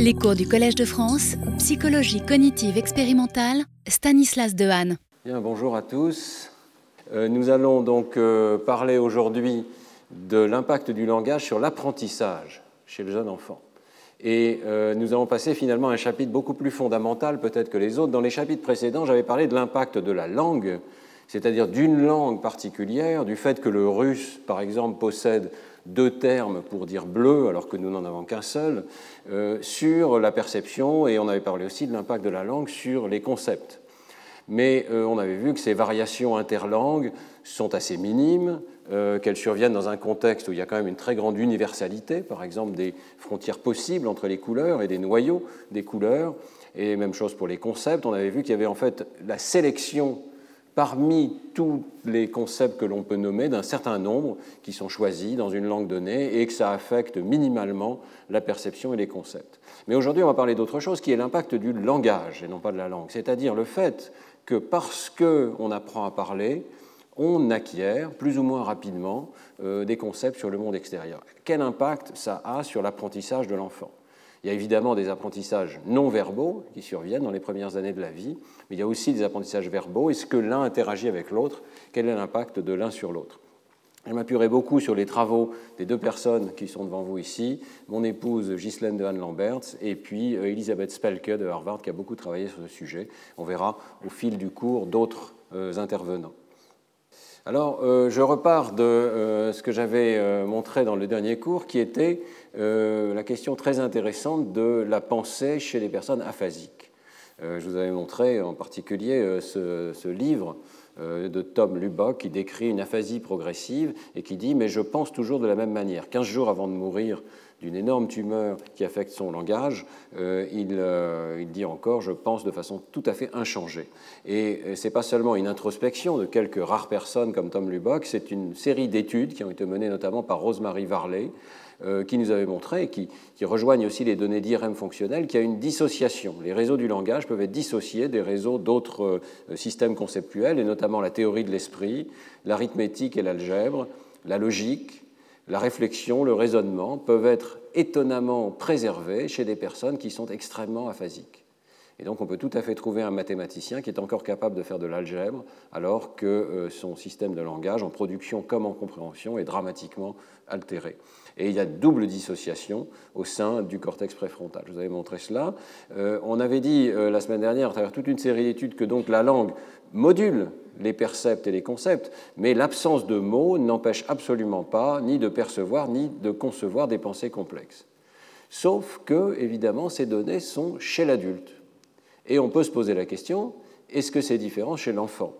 Les cours du Collège de France, psychologie cognitive expérimentale, Stanislas Dehaene. Bien, bonjour à tous. Euh, nous allons donc euh, parler aujourd'hui de l'impact du langage sur l'apprentissage chez le jeune enfant. Et euh, nous allons passer finalement à un chapitre beaucoup plus fondamental peut-être que les autres. Dans les chapitres précédents, j'avais parlé de l'impact de la langue, c'est-à-dire d'une langue particulière, du fait que le russe, par exemple, possède deux termes pour dire bleu, alors que nous n'en avons qu'un seul, euh, sur la perception, et on avait parlé aussi de l'impact de la langue sur les concepts. Mais euh, on avait vu que ces variations interlangues sont assez minimes, euh, qu'elles surviennent dans un contexte où il y a quand même une très grande universalité, par exemple des frontières possibles entre les couleurs et des noyaux des couleurs, et même chose pour les concepts. On avait vu qu'il y avait en fait la sélection parmi tous les concepts que l'on peut nommer d'un certain nombre qui sont choisis dans une langue donnée et que ça affecte minimalement la perception et les concepts. Mais aujourd'hui, on va parler d'autre chose qui est l'impact du langage et non pas de la langue, c'est-à-dire le fait que parce qu'on apprend à parler, on acquiert plus ou moins rapidement euh, des concepts sur le monde extérieur. Quel impact ça a sur l'apprentissage de l'enfant? Il y a évidemment des apprentissages non verbaux qui surviennent dans les premières années de la vie, mais il y a aussi des apprentissages verbaux. Est-ce que l'un interagit avec l'autre? Quel est l'impact de l'un sur l'autre? Je m'appuierai beaucoup sur les travaux des deux personnes qui sont devant vous ici, mon épouse Ghislaine Dehaene-Lamberts et puis euh, Elisabeth Spelke de Harvard qui a beaucoup travaillé sur ce sujet. On verra au fil du cours d'autres euh, intervenants. Alors, euh, je repars de euh, ce que j'avais euh, montré dans le dernier cours, qui était la question très intéressante de la pensée chez les personnes aphasiques. je vous avais montré en particulier ce, ce, livre de Tom Lubbock qui décrit une aphasie progressive et qui dit Mais je pense toujours de la même manière. 15 jours avant de mourir, d'une énorme tumeur qui affecte son langage, euh, euh, il, dit encore Je pense de façon tout à fait inchangée. Et euh, ce n'est pas seulement une introspection de quelques rares personnes comme Tom Lubbock, c'est une série d'études qui ont été menées notamment par Rosemary Varley, qui nous avait montré, et qui, qui rejoignent aussi les données d'IRM fonctionnelles, qu'il y a une dissociation. Les réseaux du langage peuvent être dissociés des réseaux d'autres systèmes conceptuels, et notamment la théorie de l'esprit, l'arithmétique et l'algèbre, la logique, la réflexion, le raisonnement peuvent être étonnamment préservés chez des personnes qui sont extrêmement aphasiques. Et donc on peut tout à fait trouver un mathématicien qui est encore capable de faire de l'algèbre, alors que euh, son système de langage, en production comme en compréhension, est dramatiquement altéré. Et il y a double dissociation au sein du cortex préfrontal. Je vous avais montré cela. Euh, on avait dit euh, la semaine dernière, à travers toute une série d'études, que donc la langue module les percepts et les concepts, mais l'absence de mots n'empêche absolument pas ni de percevoir ni de concevoir des pensées complexes. Sauf que, évidemment, ces données sont chez l'adulte. Et on peut se poser la question, est-ce que c'est différent chez l'enfant?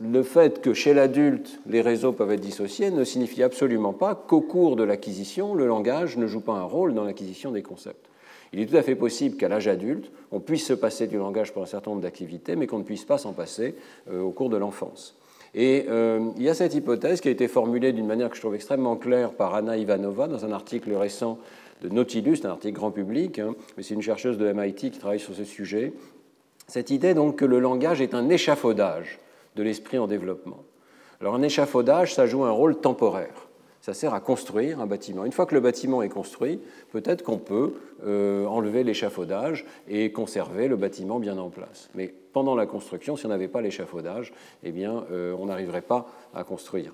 Le fait que chez l'adulte, les réseaux peuvent être dissociés ne signifie absolument pas qu'au cours de l'acquisition, le langage ne joue pas un rôle dans l'acquisition des concepts. Il est tout à fait possible qu'à l'âge adulte, on puisse se passer du langage pour un certain nombre d'activités, mais qu'on ne puisse pas s'en passer euh, au cours de l'enfance. Et euh, il y a cette hypothèse qui a été formulée d'une manière que je trouve extrêmement claire par Anna Ivanova dans un article récent de Nautilus, un article grand public, hein, mais c'est une chercheuse de MIT qui travaille sur ce sujet. Cette idée donc que le langage est un échafaudage de l'esprit en développement. Alors un échafaudage, ça joue un rôle temporaire ça sert à construire un bâtiment. Une fois que le bâtiment est construit, peut-être qu'on peut, euh, enlever l'échafaudage et conserver le bâtiment bien en place. Mais pendant la construction, si on n'avait pas l'échafaudage, eh bien, euh, on n'arriverait pas à construire.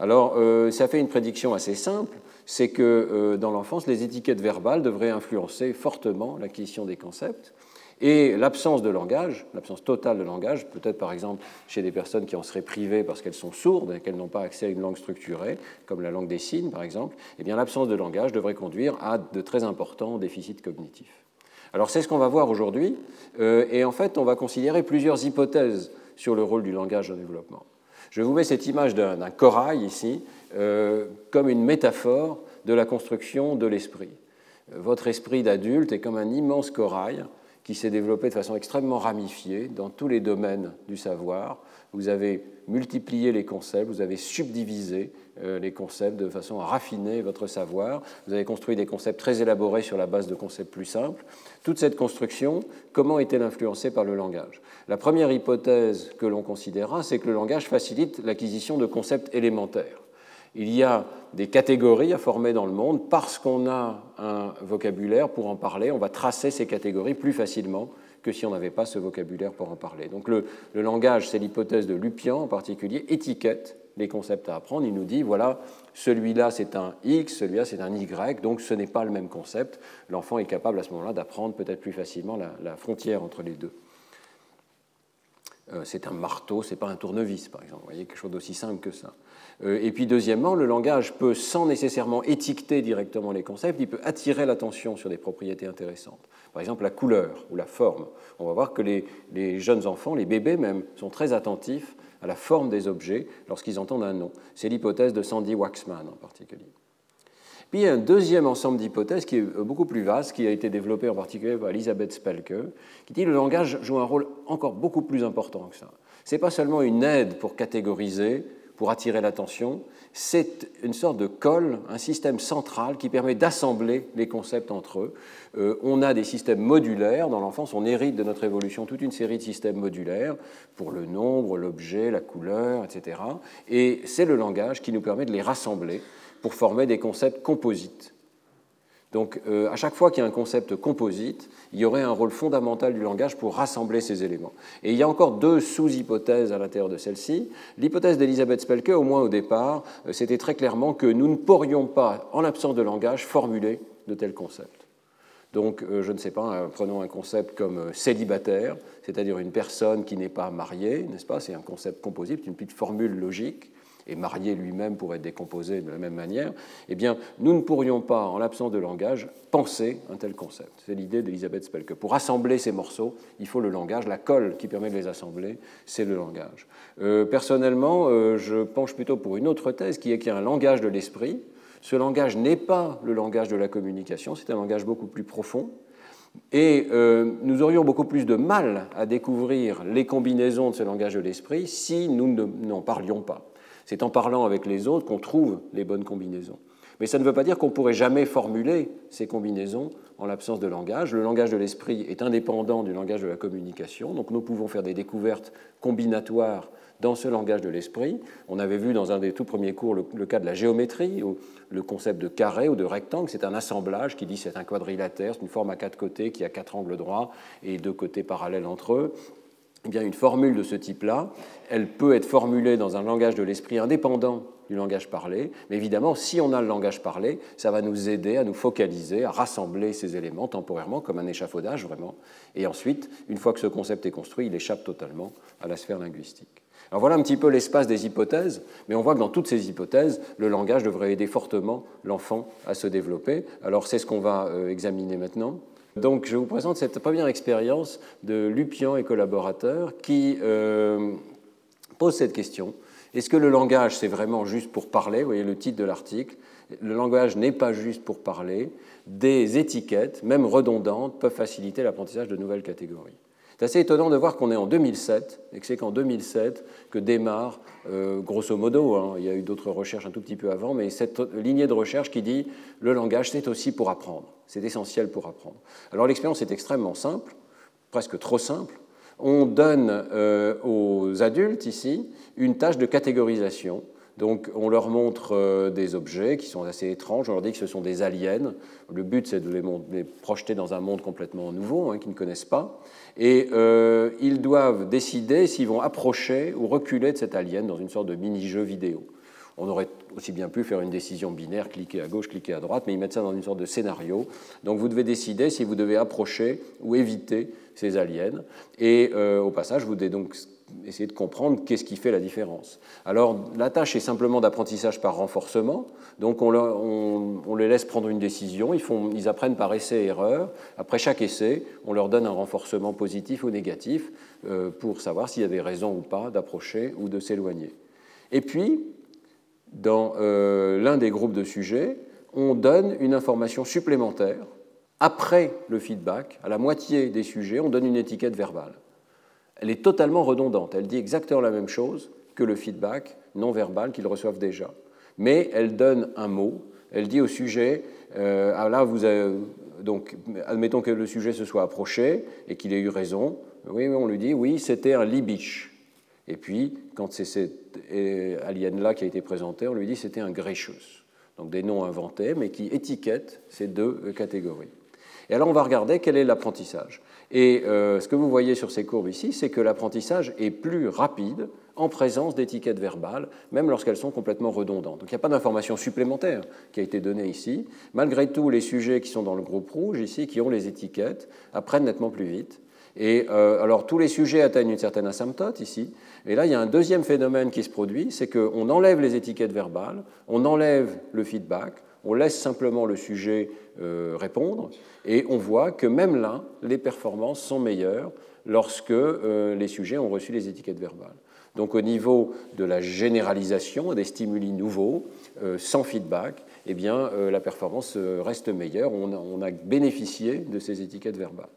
Alors, euh, ça fait une prédiction assez simple, c'est que dans l'enfance, les étiquettes verbales devraient influencer fortement l'acquisition des concepts. Et l'absence de langage, l'absence totale de langage, peut-être par exemple chez des personnes qui en seraient privées parce qu'elles sont sourdes et qu'elles n'ont pas accès à une langue structurée, comme la langue des signes par exemple, eh bien l'absence de langage devrait conduire à de très importants déficits cognitifs. Alors c'est ce qu'on va voir aujourd'hui, euh, et en fait on va considérer plusieurs hypothèses sur le rôle du langage le développement. Je vous mets cette image d'un corail ici euh, comme une métaphore de la construction de l'esprit. Votre esprit d'adulte est comme un immense corail qui s'est développé de façon extrêmement ramifiée dans tous les domaines du savoir. Vous avez multiplié les concepts, vous avez subdivisé euh, les concepts de façon à raffiner votre savoir. Vous avez construit des concepts très élaborés sur la base de concepts plus simples. Toute cette construction, comment est-elle influencée par le langage? La première hypothèse que l'on considérera, c'est que le langage facilite l'acquisition de concepts élémentaires. Il y a des catégories à former dans le monde. Parce qu'on a un vocabulaire pour en parler, on va tracer ces catégories plus facilement que si on n'avait pas ce vocabulaire pour en parler. Donc le, langage, c'est l'hypothèse de Lupian en particulier, étiquette les concepts à apprendre. Il nous dit, voilà, celui-là c'est un X, celui-là c'est un Y, donc ce n'est pas le même concept. L'enfant est capable à ce moment-là d'apprendre peut-être plus facilement la, frontière entre les deux. Euh, c'est un marteau, c'est pas un tournevis, par exemple. Vous voyez, quelque chose d'aussi simple que ça. Euh, et puis, deuxièmement, le langage peut, sans nécessairement étiqueter directement les concepts, il peut attirer l'attention sur des propriétés intéressantes. Par exemple, la couleur ou la forme. On va voir que les, les jeunes enfants, les bébés même, sont très attentifs à la forme des objets lorsqu'ils entendent un nom. C'est l'hypothèse de Sandy Waxman en particulier. Puis il y a un deuxième ensemble d'hypothèses qui est beaucoup plus vaste, qui a été développé en particulier par Elisabeth Spelke, qui dit que le langage joue un rôle encore beaucoup plus important que ça. Ce n'est pas seulement une aide pour catégoriser, pour attirer l'attention, c'est une sorte de colle, un système central qui permet d'assembler les concepts entre eux. Euh, on a des systèmes modulaires, dans l'enfance on hérite de notre évolution toute une série de systèmes modulaires pour le nombre, l'objet, la couleur, etc. Et c'est le langage qui nous permet de les rassembler pour former des concepts composites. Donc euh, à chaque fois qu'il y a un concept composite, il y aurait un rôle fondamental du langage pour rassembler ces éléments. Et il y a encore deux sous-hypothèses à l'intérieur de celle-ci. L'hypothèse d'Elisabeth Spelke, au moins au départ, euh, c'était très clairement que nous ne pourrions pas, en l'absence de langage, formuler de tels concepts. Donc, euh, je ne sais pas, prenons un concept comme célibataire, c'est-à-dire une personne qui n'est pas mariée, n'est-ce pas? C'est un concept composite, une petite formule logique et marié lui-même pour être décomposé de la même manière, eh bien, nous ne pourrions pas, en l'absence de langage, penser un tel concept. C'est l'idée d'Elisabeth Spelke. Pour assembler ces morceaux, il faut le langage. La colle qui permet de les assembler, c'est le langage. Euh, personnellement, euh, je penche plutôt pour une autre thèse qui est qu'il y a un langage de l'esprit. Ce langage n'est pas le langage de la communication, c'est un langage beaucoup plus profond. Et euh, nous aurions beaucoup plus de mal à découvrir les combinaisons de ce langage de l'esprit si nous n'en parlions pas. C'est en parlant avec les autres qu'on trouve les bonnes combinaisons. Mais ça ne veut pas dire qu'on pourrait jamais formuler ces combinaisons en l'absence de langage. Le langage de l'esprit est indépendant du langage de la communication, donc nous pouvons faire des découvertes combinatoires dans ce langage de l'esprit. On avait vu dans un des tout premiers cours le, cas de la géométrie, où le concept de carré ou de rectangle, c'est un assemblage qui dit c'est un quadrilatère, c'est une forme à quatre côtés qui a quatre angles droits et deux côtés parallèles entre eux. Eh bien, une formule de ce type-là, elle peut être formulée dans un langage de l'esprit indépendant du langage parlé, mais évidemment, si on a le langage parlé, ça va nous aider à nous focaliser, à rassembler ces éléments temporairement, comme un échafaudage vraiment, et ensuite, une fois que ce concept est construit, il échappe totalement à la sphère linguistique. Alors voilà un petit peu l'espace des hypothèses, mais on voit que dans toutes ces hypothèses, le langage devrait aider fortement l'enfant à se développer. Alors c'est ce qu'on va euh, examiner maintenant. Donc je vous présente cette première expérience de Lupian et collaborateurs qui euh, pose cette question. Est-ce que le langage, c'est vraiment juste pour parler? Vous voyez le titre de l'article. Le langage n'est pas juste pour parler. Des étiquettes, même redondantes, peuvent faciliter l'apprentissage de nouvelles catégories. C'est assez étonnant de voir qu'on est en 2007 et que c'est qu'en 2007 que démarre, euh, grosso modo, hein, il y a eu d'autres recherches un tout petit peu avant, mais cette lignée de recherche qui dit le langage, c'est aussi pour apprendre, c'est essentiel pour apprendre. Alors l'expérience est extrêmement simple, presque trop simple. On donne euh, aux adultes ici une tâche de catégorisation donc on leur montre euh, des objets qui sont assez étranges, on leur dit que ce sont des aliens. Le but c'est de les, projeter dans un monde complètement nouveau, hein, qu'ils ne connaissent pas. Et euh, ils doivent décider s'ils vont approcher ou reculer de cet alien dans une sorte de mini-jeu vidéo. On aurait aussi bien pu faire une décision binaire, cliquer à gauche, cliquer à droite, mais ils mettent ça dans une sorte de scénario. Donc vous devez décider si vous devez approcher ou éviter ces aliens. Et euh, au passage, vous devez donc essayer de comprendre qu'est-ce qui fait la différence. Alors, la tâche est simplement d'apprentissage par renforcement. Donc, on, les laisse prendre une décision. Ils, apprennent par essai et erreur. Après chaque essai, on leur donne un renforcement positif ou négatif euh, pour savoir s'il y a des ou pas d'approcher ou de s'éloigner. Et puis, dans euh, l'un des groupes de sujets, on donne une information supplémentaire. Après le feedback, à la moitié des sujets, on donne une étiquette verbale elle est totalement redondante. Elle dit exactement la même chose que le feedback non verbal qu'ils reçoivent déjà. Mais elle donne un mot, elle dit au sujet, euh, ah là, vous donc, admettons que le sujet se soit approché et qu'il ait eu raison. Oui, on lui dit, oui, c'était un libiche. Et puis, quand c'est cet alien-là qui a été présenté, on lui dit c'était un Gracious. Donc des noms inventés, mais qui étiquettent ces deux catégories. Et alors, on va regarder quel est l'apprentissage. Et euh, ce que vous voyez sur ces courbes ici, c'est que l'apprentissage est plus rapide en présence d'étiquettes verbales, même lorsqu'elles sont complètement redondantes. Donc il n'y a pas d'information supplémentaire qui a été donnée ici. Malgré tout, les sujets qui sont dans le groupe rouge ici, qui ont les étiquettes, apprennent nettement plus vite. Et euh, alors tous les sujets atteignent une certaine asymptote ici. Et là, il y a un deuxième phénomène qui se produit, c'est qu'on enlève les étiquettes verbales, on enlève le feedback, on laisse simplement le sujet euh, répondre, et on voit que même là, les performances sont meilleures lorsque euh, les sujets ont reçu les étiquettes verbales. Donc au niveau de la généralisation des stimuli nouveaux, euh, sans feedback, eh bien, la performance reste meilleure. On a, bénéficié de ces étiquettes verbales.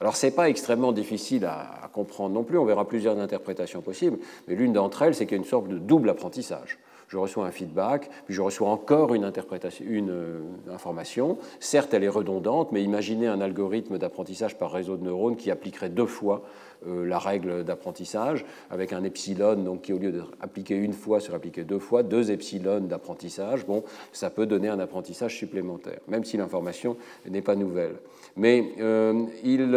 Alors, ce n'est pas extrêmement difficile à, comprendre non plus, on verra plusieurs interprétations possibles, mais l'une d'entre elles, c'est qu'il y a une sorte de double apprentissage je reçois un feedback, puis je reçois encore une, euh, information. Certes, elle est redondante, mais imaginez un algorithme d'apprentissage par réseau de neurones qui appliquerait deux fois euh, la règle d'apprentissage, avec un epsilon donc, qui, au lieu d'être appliqué une fois, serait appliqué deux fois, deux epsilon d'apprentissage. Bon, ça peut donner un apprentissage supplémentaire, même si l'information n'est pas nouvelle. Mais euh, il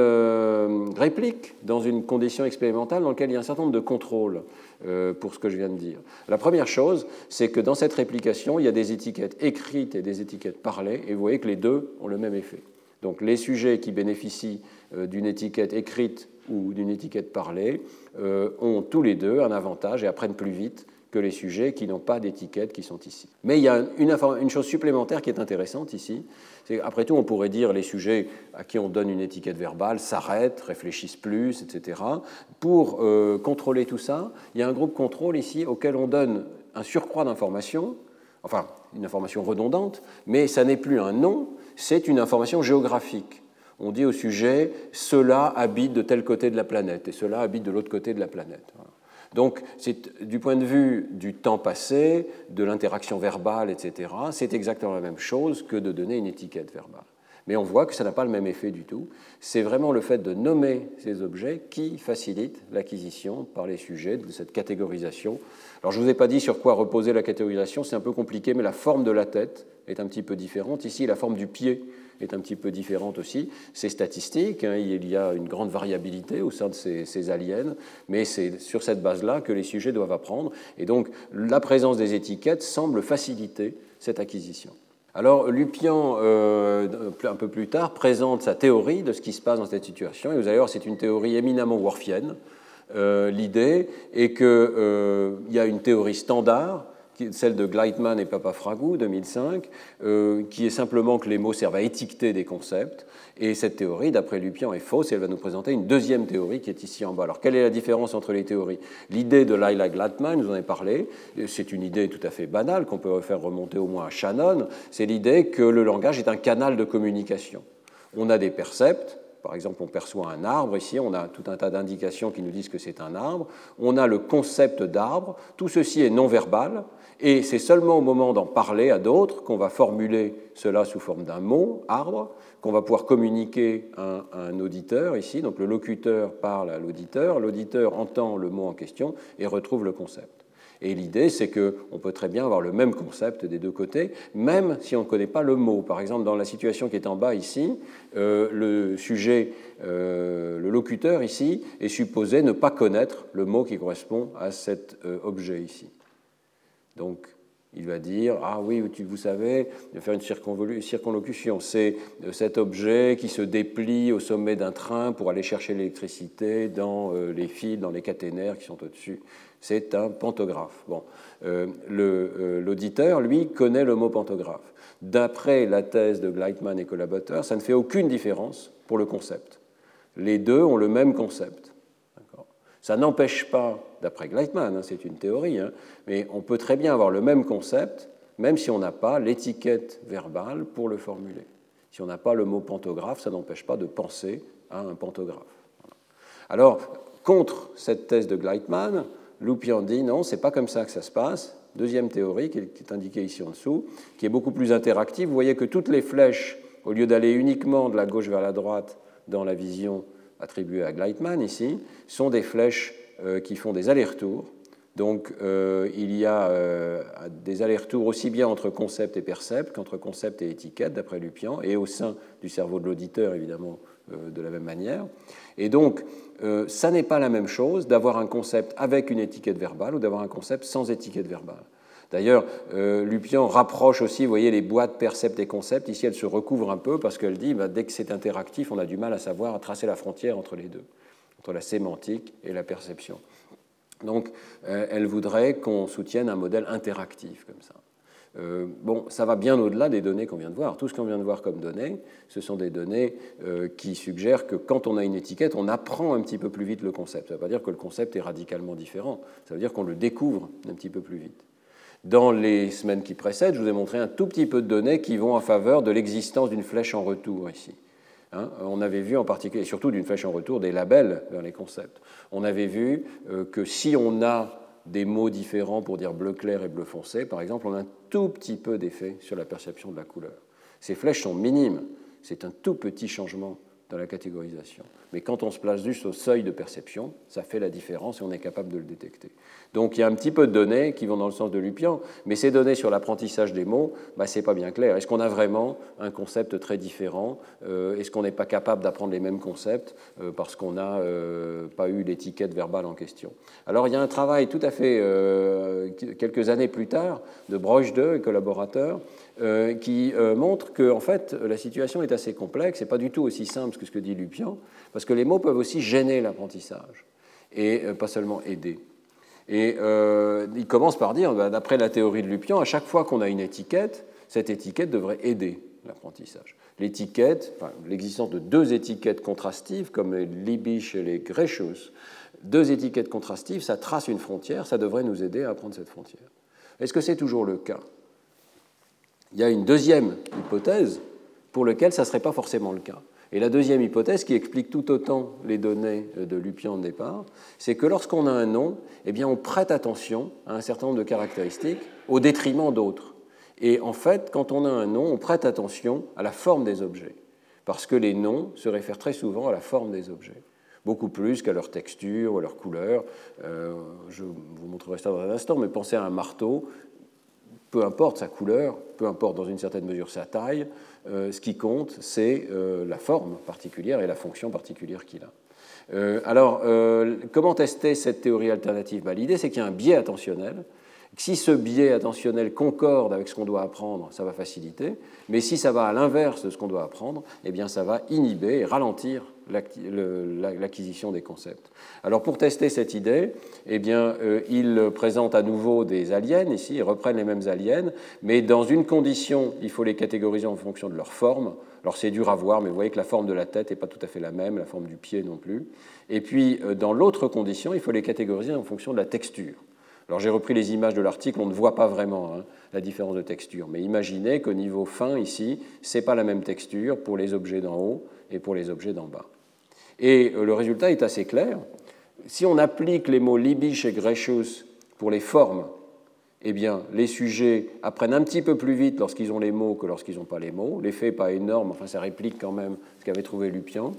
réplique dans une condition expérimentale dans laquelle il y a un certain nombre de contrôles. Euh, pour ce que je viens de dire. La première chose, c'est que dans cette réplication, il y a des étiquettes écrites et des étiquettes parlées, et vous voyez que les deux ont le même effet. Donc les sujets qui bénéficient euh, d'une étiquette écrite ou d'une étiquette parlée euh, ont tous les deux un avantage et apprennent plus vite que les sujets qui n'ont pas d'étiquette qui sont ici. Mais il y a une, chose supplémentaire qui est intéressante ici. Après tout, on pourrait dire les sujets à qui on donne une étiquette verbale s'arrêtent, réfléchissent plus, etc. Pour euh, contrôler tout ça, il y a un groupe contrôle ici auquel on donne un surcroît d'informations, enfin une information redondante, mais ça n'est plus un nom, c'est une information géographique. On dit au sujet, cela habite de tel côté de la planète et cela habite de l'autre côté de la planète. Donc, du point de vue du temps passé, de l'interaction verbale, etc., c'est exactement la même chose que de donner une étiquette verbale. Mais on voit que ça n'a pas le même effet du tout. C'est vraiment le fait de nommer ces objets qui facilite l'acquisition par les sujets de cette catégorisation. Alors je ne vous ai pas dit sur quoi reposer la catégorisation, c'est un peu compliqué, mais la forme de la tête est un petit peu différente. Ici, la forme du pied est un petit peu différente aussi. C'est statistique, hein, il y a une grande variabilité au sein de ces, aliens, mais c'est sur cette base-là que les sujets doivent apprendre. Et donc la présence des étiquettes semble faciliter cette acquisition. Alors Lupian, euh, un peu plus tard, présente sa théorie de ce qui se passe dans cette situation, et vous allez voir, c'est une théorie éminemment worfienne. Euh, l'idée est qu'il euh, y a une théorie standard celle de Gleitman et Papafragou, 2005, euh, qui est simplement que les mots servent à étiqueter des concepts. Et cette théorie, d'après Lupian, est fausse et elle va nous présenter une deuxième théorie qui est ici en bas. Alors, quelle est la différence entre les théories? L'idée de Lila Gleitman, nous en avons parlé, c'est une idée tout à fait banale qu'on peut faire remonter au moins à Shannon, c'est l'idée que le langage est un canal de communication. On a des percepts, par exemple, on perçoit un arbre, ici on a tout un tas d'indications qui nous disent que c'est un arbre, on a le concept d'arbre, tout ceci est non verbal, et c'est seulement au moment d'en parler à d'autres qu'on va formuler cela sous forme d'un mot, arbre, qu'on va pouvoir communiquer à un auditeur ici, donc le locuteur parle à l'auditeur, l'auditeur entend le mot en question et retrouve le concept. Et l'idée, c'est qu'on peut très bien avoir le même concept des deux côtés, même si on ne connaît pas le mot. Par exemple, dans la situation qui est en bas ici, euh, le sujet, euh, le locuteur ici, est supposé ne pas connaître le mot qui correspond à cet euh, objet ici. Donc, il va dire Ah oui, vous savez, faire une circonlocution. C'est cet objet qui se déplie au sommet d'un train pour aller chercher l'électricité dans les fils, dans les caténaires qui sont au-dessus c'est un pantographe. Bon. Euh, euh, l'auditeur, lui, connaît le mot pantographe. D'après la thèse de Gleitman et collaborateurs, ça ne fait aucune différence pour le concept. Les deux ont le même concept. Ça n'empêche pas, d'après Gleitman, hein, c'est une théorie, hein, mais on peut très bien avoir le même concept, même si on n'a pas l'étiquette verbale pour le formuler. Si on n'a pas le mot pantographe, ça n'empêche pas de penser à un pantographe. Alors, contre cette thèse de Gleitman, Loupian dit non, c'est pas comme ça que ça se passe. Deuxième théorie qui est indiquée ici en dessous, qui est beaucoup plus interactive. Vous voyez que toutes les flèches, au lieu d'aller uniquement de la gauche vers la droite dans la vision attribuée à Gleitman ici, sont des flèches qui font des allers-retours. Donc il y a des allers-retours aussi bien entre concept et percept qu'entre concept et étiquette, d'après Lupian, et au sein du cerveau de l'auditeur, évidemment, de la même manière. Et donc, ça n'est pas la même chose d'avoir un concept avec une étiquette verbale ou d'avoir un concept sans étiquette verbale. D'ailleurs, euh, Lupian rapproche aussi, vous voyez, les boîtes percept et concept. Ici, elle se recouvre un peu parce qu'elle dit, bah, dès que c'est interactif, on a du mal à savoir, à tracer la frontière entre les deux, entre la sémantique et la perception. Donc, euh, elle voudrait qu'on soutienne un modèle interactif comme ça. Euh, bon, ça va bien au-delà des données qu'on vient de voir. Tout ce qu'on vient de voir comme données, ce sont des données qui suggèrent que quand on a une étiquette, on apprend un petit peu plus vite le concept. Ça ne veut pas dire que le concept est radicalement différent. Ça veut dire qu'on le découvre un petit peu plus vite. Dans les semaines qui précèdent, je vous ai montré un tout petit peu de données qui vont en faveur de l'existence d'une flèche en retour ici. Hein. on avait vu en particulier, et surtout d'une flèche en retour, des labels dans les concepts. On avait vu euh, que si on a des mots différents pour dire bleu clair et bleu foncé, par exemple, on a un tout petit peu d'effet sur la perception de la couleur. Ces flèches sont minimes, c'est un tout petit changement dans la catégorisation. Mais quand on se place juste au seuil de perception, ça fait la différence et on est capable de le détecter. Donc il y a un petit peu de données qui vont dans le sens de Lupian, mais ces données sur l'apprentissage des mots, bah, ce n'est pas bien clair. Est-ce qu'on a vraiment un concept très différent euh, Est-ce qu'on n'est pas capable d'apprendre les mêmes concepts euh, parce qu'on n'a euh, pas eu l'étiquette verbale en question? Alors il y a un travail tout à fait, quelques années plus tard, de Broche 2 et collaborateurs, qui montre que en fait, la situation est assez complexe et pas du tout aussi simple que ce que dit Lupian, parce que les mots peuvent aussi gêner l'apprentissage et pas seulement aider. Et euh, il commence par dire, bah, d'après la théorie de Lupian, à chaque fois qu'on a une étiquette, cette étiquette devrait aider l'apprentissage. L'étiquette, l'existence de deux étiquettes contrastives, comme les Libisch et les Grecius, deux étiquettes contrastives, ça trace une frontière, ça devrait nous aider à apprendre cette frontière. Est-ce que c'est toujours le cas? Il y a une deuxième hypothèse pour laquelle ça ne serait pas forcément le cas. Et la deuxième hypothèse, qui explique tout autant les données de Lupian de départ, c'est que lorsqu'on a un nom, eh bien, on prête attention à un certain nombre de caractéristiques au détriment d'autres. Et en fait, quand on a un nom, on prête attention à la forme des objets, parce que les noms se réfèrent très souvent à la forme des objets beaucoup plus qu'à leur texture ou à leur couleur. Euh, je vous montrerai ça dans un instant, mais pensez à un marteau, peu importe sa couleur, peu importe dans une certaine mesure sa taille, euh, ce qui compte, c'est euh, la forme particulière et la fonction particulière qu'il a. Euh, alors, comment tester cette théorie alternative? Bah, L'idée, c'est qu'il y a un biais attentionnel. Si ce biais attentionnel concorde avec ce qu'on doit apprendre, ça va faciliter, mais si ça va à l'inverse de ce qu'on doit apprendre, eh bien ça va inhiber et ralentir l'acquisition des concepts. Alors pour tester cette idée, eh bien, euh, ils présentent à nouveau des aliens, ici, ils reprennent les mêmes aliens, mais dans une condition, il faut les catégoriser en fonction de leur forme. Alors c'est dur à voir, mais vous voyez que la forme de la tête n'est pas tout à fait la même, la forme du pied non plus. Et puis euh, dans l'autre condition, il faut les catégoriser en fonction de la texture. Alors j'ai repris les images de l'article, on ne voit pas vraiment hein, la différence de texture, mais imaginez qu'au niveau fin ici, ce n'est pas la même texture pour les objets d'en haut et pour les objets d'en bas. Et euh, le résultat est assez clair. Si on applique les mots Libisch et Grecius pour les formes, eh bien, les sujets apprennent un petit peu plus vite lorsqu'ils ont les mots que lorsqu'ils n'ont pas les mots. L'effet n'est pas énorme, enfin ça réplique quand même ce qu'avait trouvé Lupian.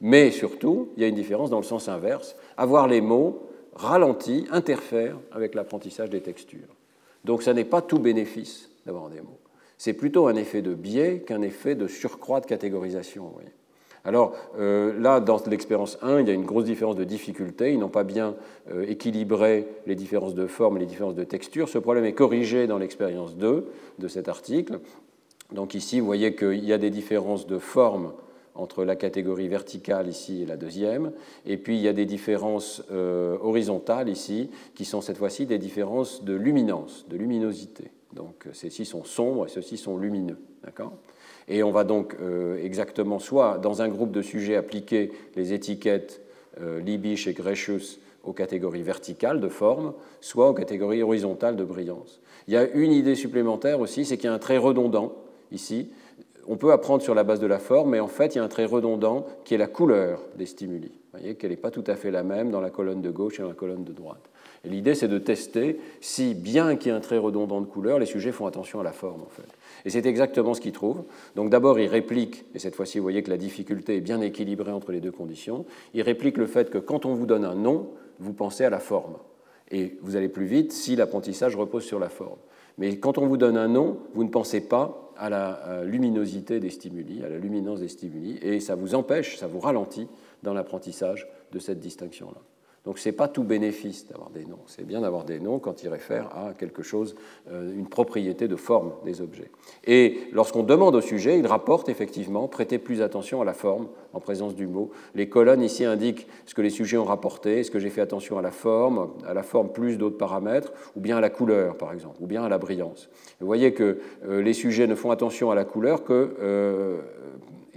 Mais surtout, il y a une différence dans le sens inverse. Avoir les mots ralentit, interfère avec l'apprentissage des textures. Donc ça n'est pas tout bénéfice d'avoir des mots. C'est plutôt un effet de biais qu'un effet de surcroît de catégorisation. Alors euh, là, dans l'expérience 1, il y a une grosse différence de difficulté. Ils n'ont pas bien euh, équilibré les différences de forme et les différences de texture. Ce problème est corrigé dans l'expérience 2 de cet article. Donc ici, vous voyez qu'il y a des différences de forme entre la catégorie verticale ici et la deuxième. Et puis il y a des différences euh, horizontales ici, qui sont cette fois-ci des différences de luminance, de luminosité. Donc ceux-ci sont sombres et ceux-ci sont lumineux. D'accord? Et on va donc euh, exactement soit dans un groupe de sujets appliquer les étiquettes euh, Libisch et Grecius aux catégories verticales de forme, soit aux catégories horizontales de brillance. Il y a une idée supplémentaire aussi, c'est qu'il y a un trait redondant ici, on peut apprendre sur la base de la forme, mais en fait, il y a un trait redondant qui est la couleur des stimuli. Vous voyez qu'elle n'est pas tout à fait la même dans la colonne de gauche et dans la colonne de droite. Et l'idée, c'est de tester si, bien qu'il y ait un trait redondant de couleur, les sujets font attention à la forme, en fait. Et c'est exactement ce qu'ils trouvent. Donc d'abord, ils répliquent, et cette fois-ci, vous voyez que la difficulté est bien équilibrée entre les deux conditions, ils répliquent le fait que quand on vous donne un nom, vous pensez à la forme. Et vous allez plus vite si l'apprentissage repose sur la forme. Mais quand on vous donne un nom, vous ne pensez pas à la luminosité des stimuli, à la luminance des stimuli, et ça vous empêche, ça vous ralentit dans l'apprentissage de cette distinction-là. Donc ce n'est pas tout bénéfice d'avoir des noms. C'est bien d'avoir des noms quand ils réfèrent à quelque chose, euh, une propriété de forme des objets. Et lorsqu'on demande au sujet, il rapporte effectivement prêter plus attention à la forme en présence du mot. Les colonnes ici indiquent ce que les sujets ont rapporté, est-ce que j'ai fait attention à la forme, à la forme plus d'autres paramètres, ou bien à la couleur par exemple, ou bien à la brillance. Vous voyez que euh, les sujets ne font attention à la couleur que euh,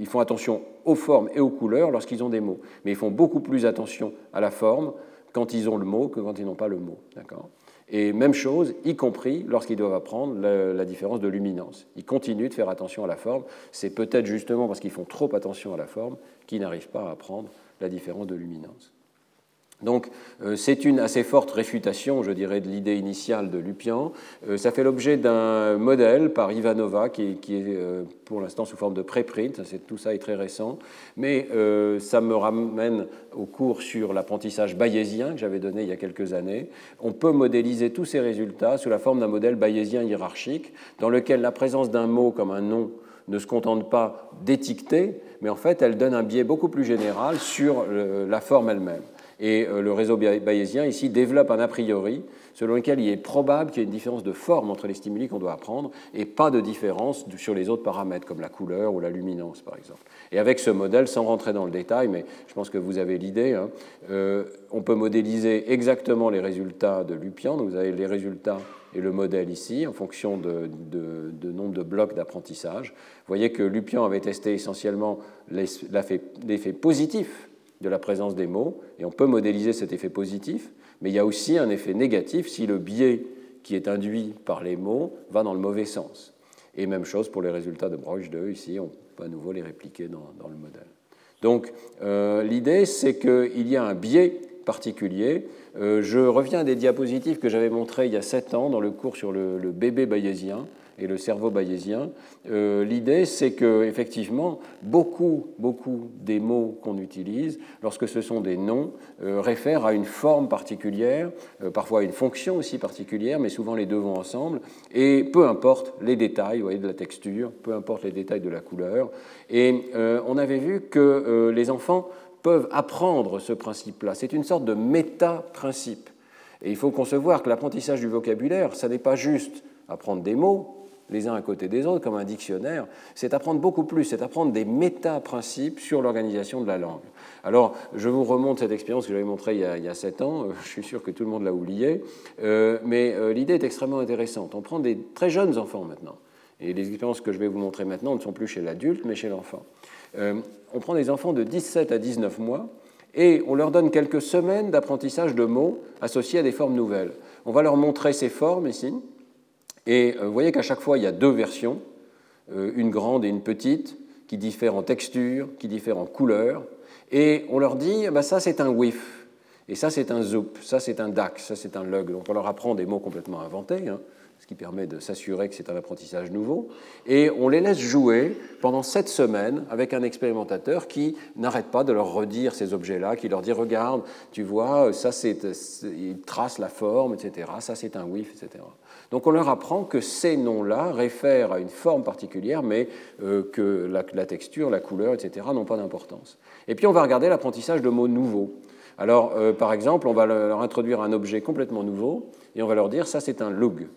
ils font attention aux formes et aux couleurs lorsqu'ils ont des mots, mais ils font beaucoup plus attention à la forme quand ils ont le mot que quand ils n'ont pas le mot. Et même chose, y compris lorsqu'ils doivent apprendre la, différence de luminance. Ils continuent de faire attention à la forme. C'est peut-être justement parce qu'ils font trop attention à la forme qu'ils n'arrivent pas à apprendre la différence de luminance. Donc euh, c'est une assez forte réfutation, je dirais, de l'idée initiale de Lupian. Euh, ça fait l'objet d'un modèle par Ivanova qui, est euh, pour l'instant sous forme de préprint, tout ça est très récent, mais ça me ramène au cours sur l'apprentissage bayésien que j'avais donné il y a quelques années. On peut modéliser tous ces résultats sous la forme d'un modèle bayésien hiérarchique dans lequel la présence d'un mot comme un nom ne se contente pas d'étiqueter, mais en fait elle donne un biais beaucoup plus général sur la forme elle-même. Et euh, le réseau bayésien ici développe un a priori selon lequel il est probable qu'il y ait une différence de forme entre les stimuli qu'on doit apprendre et pas de différence sur les autres paramètres comme la couleur ou la luminance par exemple. Et avec ce modèle, sans rentrer dans le détail, mais je pense que vous avez l'idée, hein, euh, on peut modéliser exactement les résultats de Lupian. Donc vous avez les résultats et le modèle ici en fonction de, de nombre de blocs d'apprentissage. Vous voyez que Lupian avait testé essentiellement l'effet positif de la présence des mots, et on peut modéliser cet effet positif, mais il y a aussi un effet négatif si le biais qui est induit par les mots va dans le mauvais sens. Et même chose pour les résultats de Broch 2, ici, on peut à nouveau les répliquer dans, le modèle. Donc euh, l'idée, c'est qu'il y a un biais particulier. Euh, je reviens à des diapositives que j'avais montrées il y a sept ans dans le cours sur le bébé bayésien et le cerveau bayésien. Euh, l'idée, c'est que effectivement, beaucoup, beaucoup des mots qu'on utilise, lorsque ce sont des noms, euh, réfèrent à une forme particulière, euh, parfois à une fonction aussi particulière, mais souvent les deux vont ensemble. Et peu importe les détails, vous voyez, de la texture, peu importe les détails de la couleur. Et on avait vu que les enfants peuvent apprendre ce principe-là. C'est une sorte de méta-principe. Et il faut concevoir que l'apprentissage du vocabulaire, ça n'est pas juste apprendre des mots, les uns à côté des autres, comme un dictionnaire, c'est apprendre beaucoup plus, c'est apprendre des méta-principes sur l'organisation de la langue. Alors, je vous remonte cette expérience que j'avais montrée il y, a, sept ans, je suis sûr que tout le monde l'a oublié, euh, mais euh, l'idée est extrêmement intéressante. On prend des très jeunes enfants maintenant, et les expériences que je vais vous montrer maintenant ne sont plus chez l'adulte, mais chez l'enfant. Euh, on prend des enfants de 17 à 19 mois, et on leur donne quelques semaines d'apprentissage de mots associés à des formes nouvelles. On va leur montrer ces formes ici, et euh, vous voyez qu'à chaque fois, il y a deux versions, euh, une grande et une petite, qui diffèrent en texture, qui diffèrent en couleur. Et on leur dit, bah, ça c'est un whiff, et ça c'est un zoop, ça c'est un dax, ça c'est un lug. Donc on leur apprend des mots complètement inventés. Hein ce qui permet de s'assurer que c'est un apprentissage nouveau. Et on les laisse jouer pendant sept semaines avec un expérimentateur qui n'arrête pas de leur redire ces objets-là, qui leur dit regarde, tu vois, ça c'est, il trace la forme, etc. Ça c'est un whiff, etc. Donc on leur apprend que ces noms-là réfèrent à une forme particulière, mais euh, que la, texture, la couleur, etc. n'ont pas d'importance. Et puis on va regarder l'apprentissage de mots nouveaux. Alors, euh, par exemple, on va leur introduire un objet complètement nouveau et on va leur dire ça c'est un lug.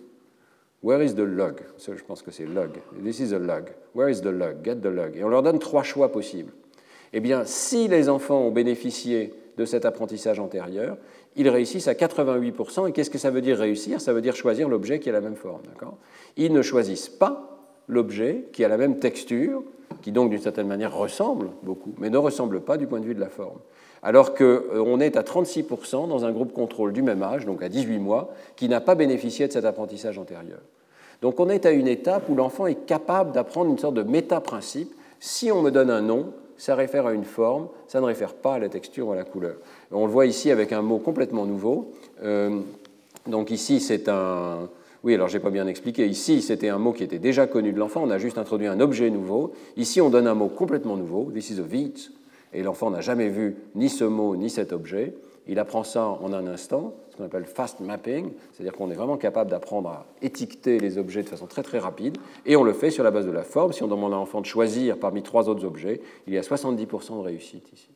Where is the log? Je pense que c'est log. This is a log. Where is the log? Get the log. Et on leur donne trois choix possibles. Eh bien, si les enfants ont bénéficié de cet apprentissage antérieur, ils réussissent à 88%. Et qu'est-ce que ça veut dire réussir? Ça veut dire choisir l'objet qui a la même forme. Ils ne choisissent pas l'objet qui a la même texture, qui donc d'une certaine manière ressemble beaucoup, mais ne ressemble pas du point de vue de la forme alors qu'on euh, est à 36% dans un groupe contrôle du même âge, donc à 18 mois, qui n'a pas bénéficié de cet apprentissage antérieur. Donc on est à une étape où l'enfant est capable d'apprendre une sorte de méta-principe. Si on me donne un nom, ça réfère à une forme, ça ne réfère pas à la texture ou à la couleur. On le voit ici avec un mot complètement nouveau. Euh, donc ici, c'est un... Oui, alors je n'ai pas bien expliqué. Ici, c'était un mot qui était déjà connu de l'enfant, on a juste introduit un objet nouveau. Ici, on donne un mot complètement nouveau, this is a wheat, et l'enfant n'a jamais vu ni ce mot ni cet objet. Il apprend ça en un instant, ce qu'on appelle fast mapping, c'est-à-dire qu'on est vraiment capable d'apprendre à étiqueter les objets de façon très très rapide, et on le fait sur la base de la forme. Si on demande à l'enfant de choisir parmi trois autres objets, il y a 70% de réussite ici.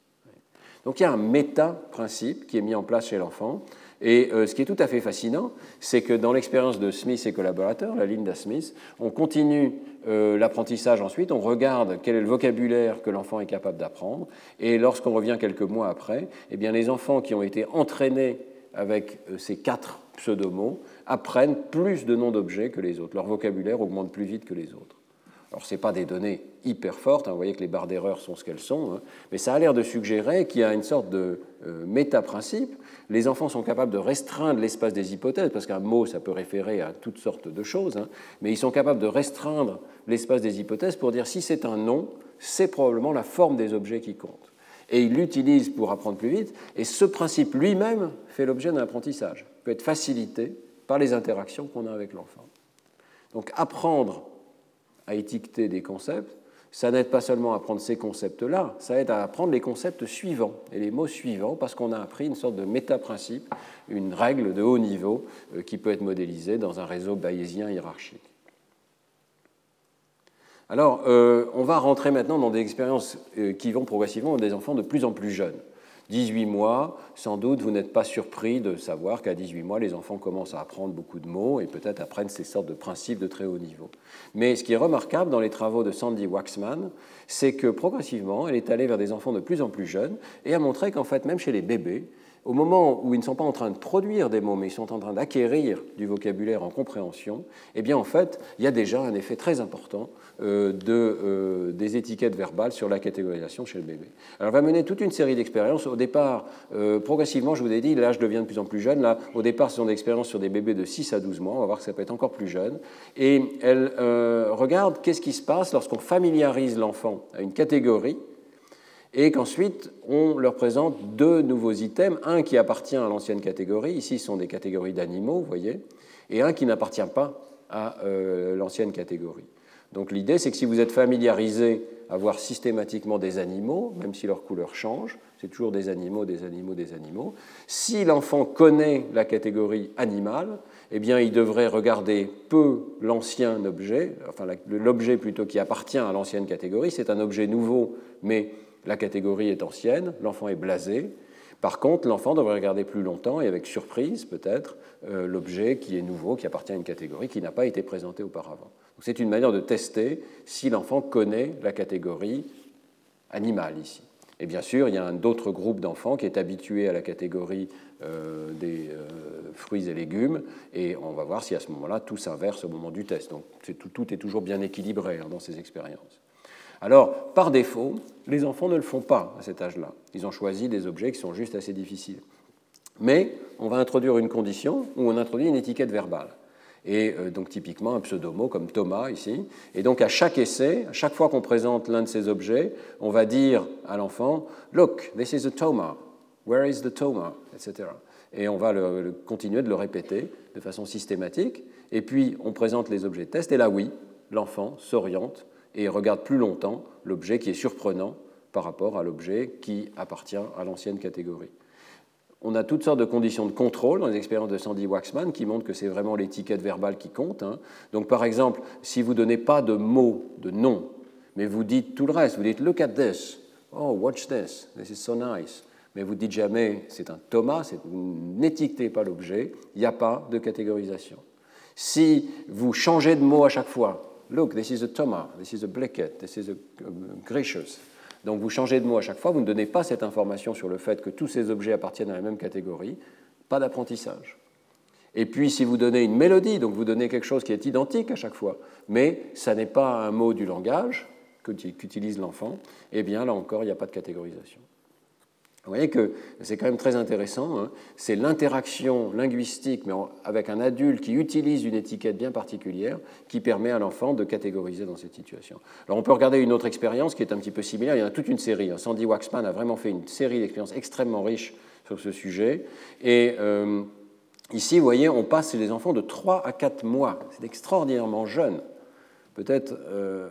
Donc il y a un méta-principe qui est mis en place chez l'enfant, et euh, ce qui est tout à fait fascinant, c'est que dans l'expérience de Smith et collaborateurs, la Linda Smith, on continue euh, l'apprentissage ensuite, on regarde quel est le vocabulaire que l'enfant est capable d'apprendre, et lorsqu'on revient quelques mois après, eh bien, les enfants qui ont été entraînés avec euh, ces quatre pseudomots apprennent plus de noms d'objets que les autres. Leur vocabulaire augmente plus vite que les autres. Alors, ce n'est pas des données hyper fortes, hein, vous voyez que les barres d'erreur sont ce qu'elles sont, hein, mais ça a l'air de suggérer qu'il y a une sorte de méta-principe. Les enfants sont capables de restreindre l'espace des hypothèses, parce qu'un mot, ça peut référer à toutes sortes de choses, hein, mais ils sont capables de restreindre l'espace des hypothèses pour dire si c'est un nom, c'est probablement la forme des objets qui compte. Et ils l'utilisent pour apprendre plus vite, et ce principe lui-même fait l'objet d'un apprentissage, peut être facilité par les interactions qu'on a avec l'enfant. Donc apprendre à étiqueter des concepts, ça n'aide pas seulement à apprendre ces concepts-là, ça aide à apprendre les concepts suivants et les mots suivants parce qu'on a appris une sorte de méta-principe, une règle de haut niveau euh, qui peut être modélisée dans un réseau bayésien hiérarchique. Alors, euh, on va rentrer maintenant dans des expériences euh, qui vont progressivement des enfants de plus en plus jeunes. 18 mois, sans doute, vous n'êtes pas surpris de savoir qu'à 18 mois, les enfants commencent à apprendre beaucoup de mots et peut-être apprennent ces sortes de principes de très haut niveau. Mais ce qui est remarquable dans les travaux de Sandy Waxman, c'est que progressivement, elle est allée vers des enfants de plus en plus jeunes et a montré qu'en fait, même chez les bébés, au moment où ils ne sont pas en train de produire des mots, mais ils sont en train d'acquérir du vocabulaire en compréhension, eh bien en fait, il y a déjà un effet très important de, euh, des étiquettes verbales sur la catégorisation chez le bébé. Alors, on va mener toute une série d'expériences. Au départ, euh, progressivement, je vous ai dit, l'âge devient de plus en plus jeune. Là, au départ, ce sont des expériences sur des bébés de 6 à 12 mois. On va voir que ça peut être encore plus jeune. Et elle regarde qu'est-ce qui se passe lorsqu'on familiarise l'enfant à une catégorie et qu'ensuite on leur présente deux nouveaux items, un qui appartient à l'ancienne catégorie, ici ce sont des catégories d'animaux, vous voyez, et un qui n'appartient pas à l'ancienne catégorie. Donc l'idée, c'est que si vous êtes familiarisé à voir systématiquement des animaux, même si leur couleur change, c'est toujours des animaux, des animaux, des animaux, si l'enfant connaît la catégorie animale, eh bien, il devrait regarder peu l'ancien objet, enfin l'objet plutôt qui appartient à l'ancienne catégorie, c'est un objet nouveau, mais la catégorie est ancienne, l'enfant est blasé, par contre, l'enfant devrait regarder plus longtemps et avec surprise peut-être euh, l'objet qui est nouveau, qui appartient à une catégorie qui n'a pas été présentée auparavant. C'est une manière de tester si l'enfant connaît la catégorie animale ici. Et bien sûr, il y a un autre groupe d'enfants qui est habitué à la catégorie euh, des euh, fruits et légumes, et on va voir si à ce moment-là tout s'inverse au moment du test. Donc tout, est toujours bien équilibré hein, dans ces expériences. Alors, par défaut, les enfants ne le font pas à cet âge-là. Ils ont choisi des objets qui sont juste assez difficiles. Mais on va introduire une condition où on introduit une étiquette verbale. Et euh, donc typiquement un pseudomot comme Thomas ici. Et donc à chaque essai, à chaque fois qu'on présente l'un de ces objets, on va dire à l'enfant Look, this is a Thomas. Where is the Thomas etc. Et on va continuer de le répéter de façon systématique. Et puis on présente les objets de test. Et là, oui, l'enfant s'oriente et regarde plus longtemps l'objet qui est surprenant par rapport à l'objet qui appartient à l'ancienne catégorie. On a toutes sortes de conditions de contrôle dans les expériences de Sandy Waxman qui montrent que c'est vraiment l'étiquette verbale qui compte. Hein. Donc par exemple, si vous ne donnez pas de mots, de nom, mais vous dites tout le reste, vous dites Look at this, oh, watch this, this is so nice, mais vous dites jamais c'est un Thomas, vous n'étiquetez pas l'objet, il n'y a pas de catégorisation. Si vous changez de mot à chaque fois, Look, this is a Thomas, this is a Blackett, this is a Gracious. Donc vous changez de mot à chaque fois, vous ne donnez pas cette information sur le fait que tous ces objets appartiennent à la même catégorie, pas d'apprentissage. Et puis si vous donnez une mélodie, donc vous donnez quelque chose qui est identique à chaque fois, mais ça n'est pas un mot du langage qu'utilise l'enfant, eh bien là encore, il n'y a pas de catégorisation. Vous voyez que c'est quand même très intéressant. Hein. C'est l'interaction linguistique, mais avec un adulte qui utilise une étiquette bien particulière, qui permet à l'enfant de catégoriser dans cette situation. Alors on peut regarder une autre expérience qui est un petit peu similaire. Il y en a toute une série. Hein. Sandy Waxman a vraiment fait une série d'expériences extrêmement riches sur ce sujet. Et euh, ici, vous voyez, on passe chez les enfants de 3 à 4 mois. C'est extraordinairement jeune. Peut-être euh,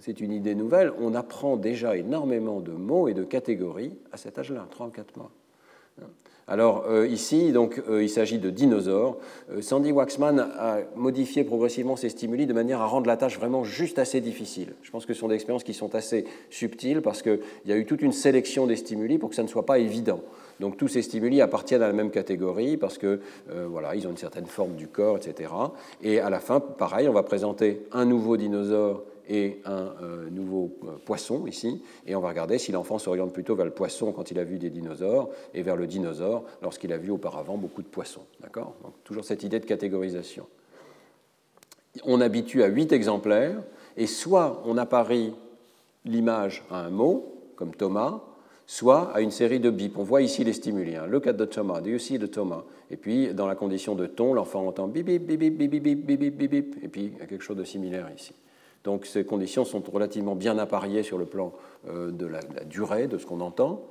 c'est une idée nouvelle, on apprend déjà énormément de mots et de catégories à cet âge-là, 3 ou 4 mois. Alors euh, ici, donc, euh, il s'agit de dinosaures. Euh, Sandy Waxman a modifié progressivement ces stimuli de manière à rendre la tâche vraiment juste assez difficile. Je pense que ce sont des expériences qui sont assez subtiles parce qu'il y a eu toute une sélection des stimuli pour que ça ne soit pas évident. Donc tous ces stimuli appartiennent à la même catégorie parce que voilà, ils ont une certaine forme du corps, etc. Et à la fin, pareil, on va présenter un nouveau dinosaure et un euh, nouveau euh, poisson ici, et on va regarder si l'enfant s'oriente plutôt vers le poisson quand il a vu des dinosaures et vers le dinosaure lorsqu'il a vu auparavant beaucoup de poissons. D'accord? Donc toujours cette idée de catégorisation. On habitue à huit exemplaires, et soit on apparie l'image à un mot, comme Thomas, soit à une série de bips. On voit ici les stimuli. Hein. Look at the Thomas. Do you see the Thomas? Et puis, dans la condition de ton, l'enfant entend bip, bip, bip, bip, bip, bip, bip, bip, bip, et puis il y a quelque chose de similaire ici. Donc ces conditions sont relativement bien appariées sur le plan euh, de la, durée de ce qu'on entend.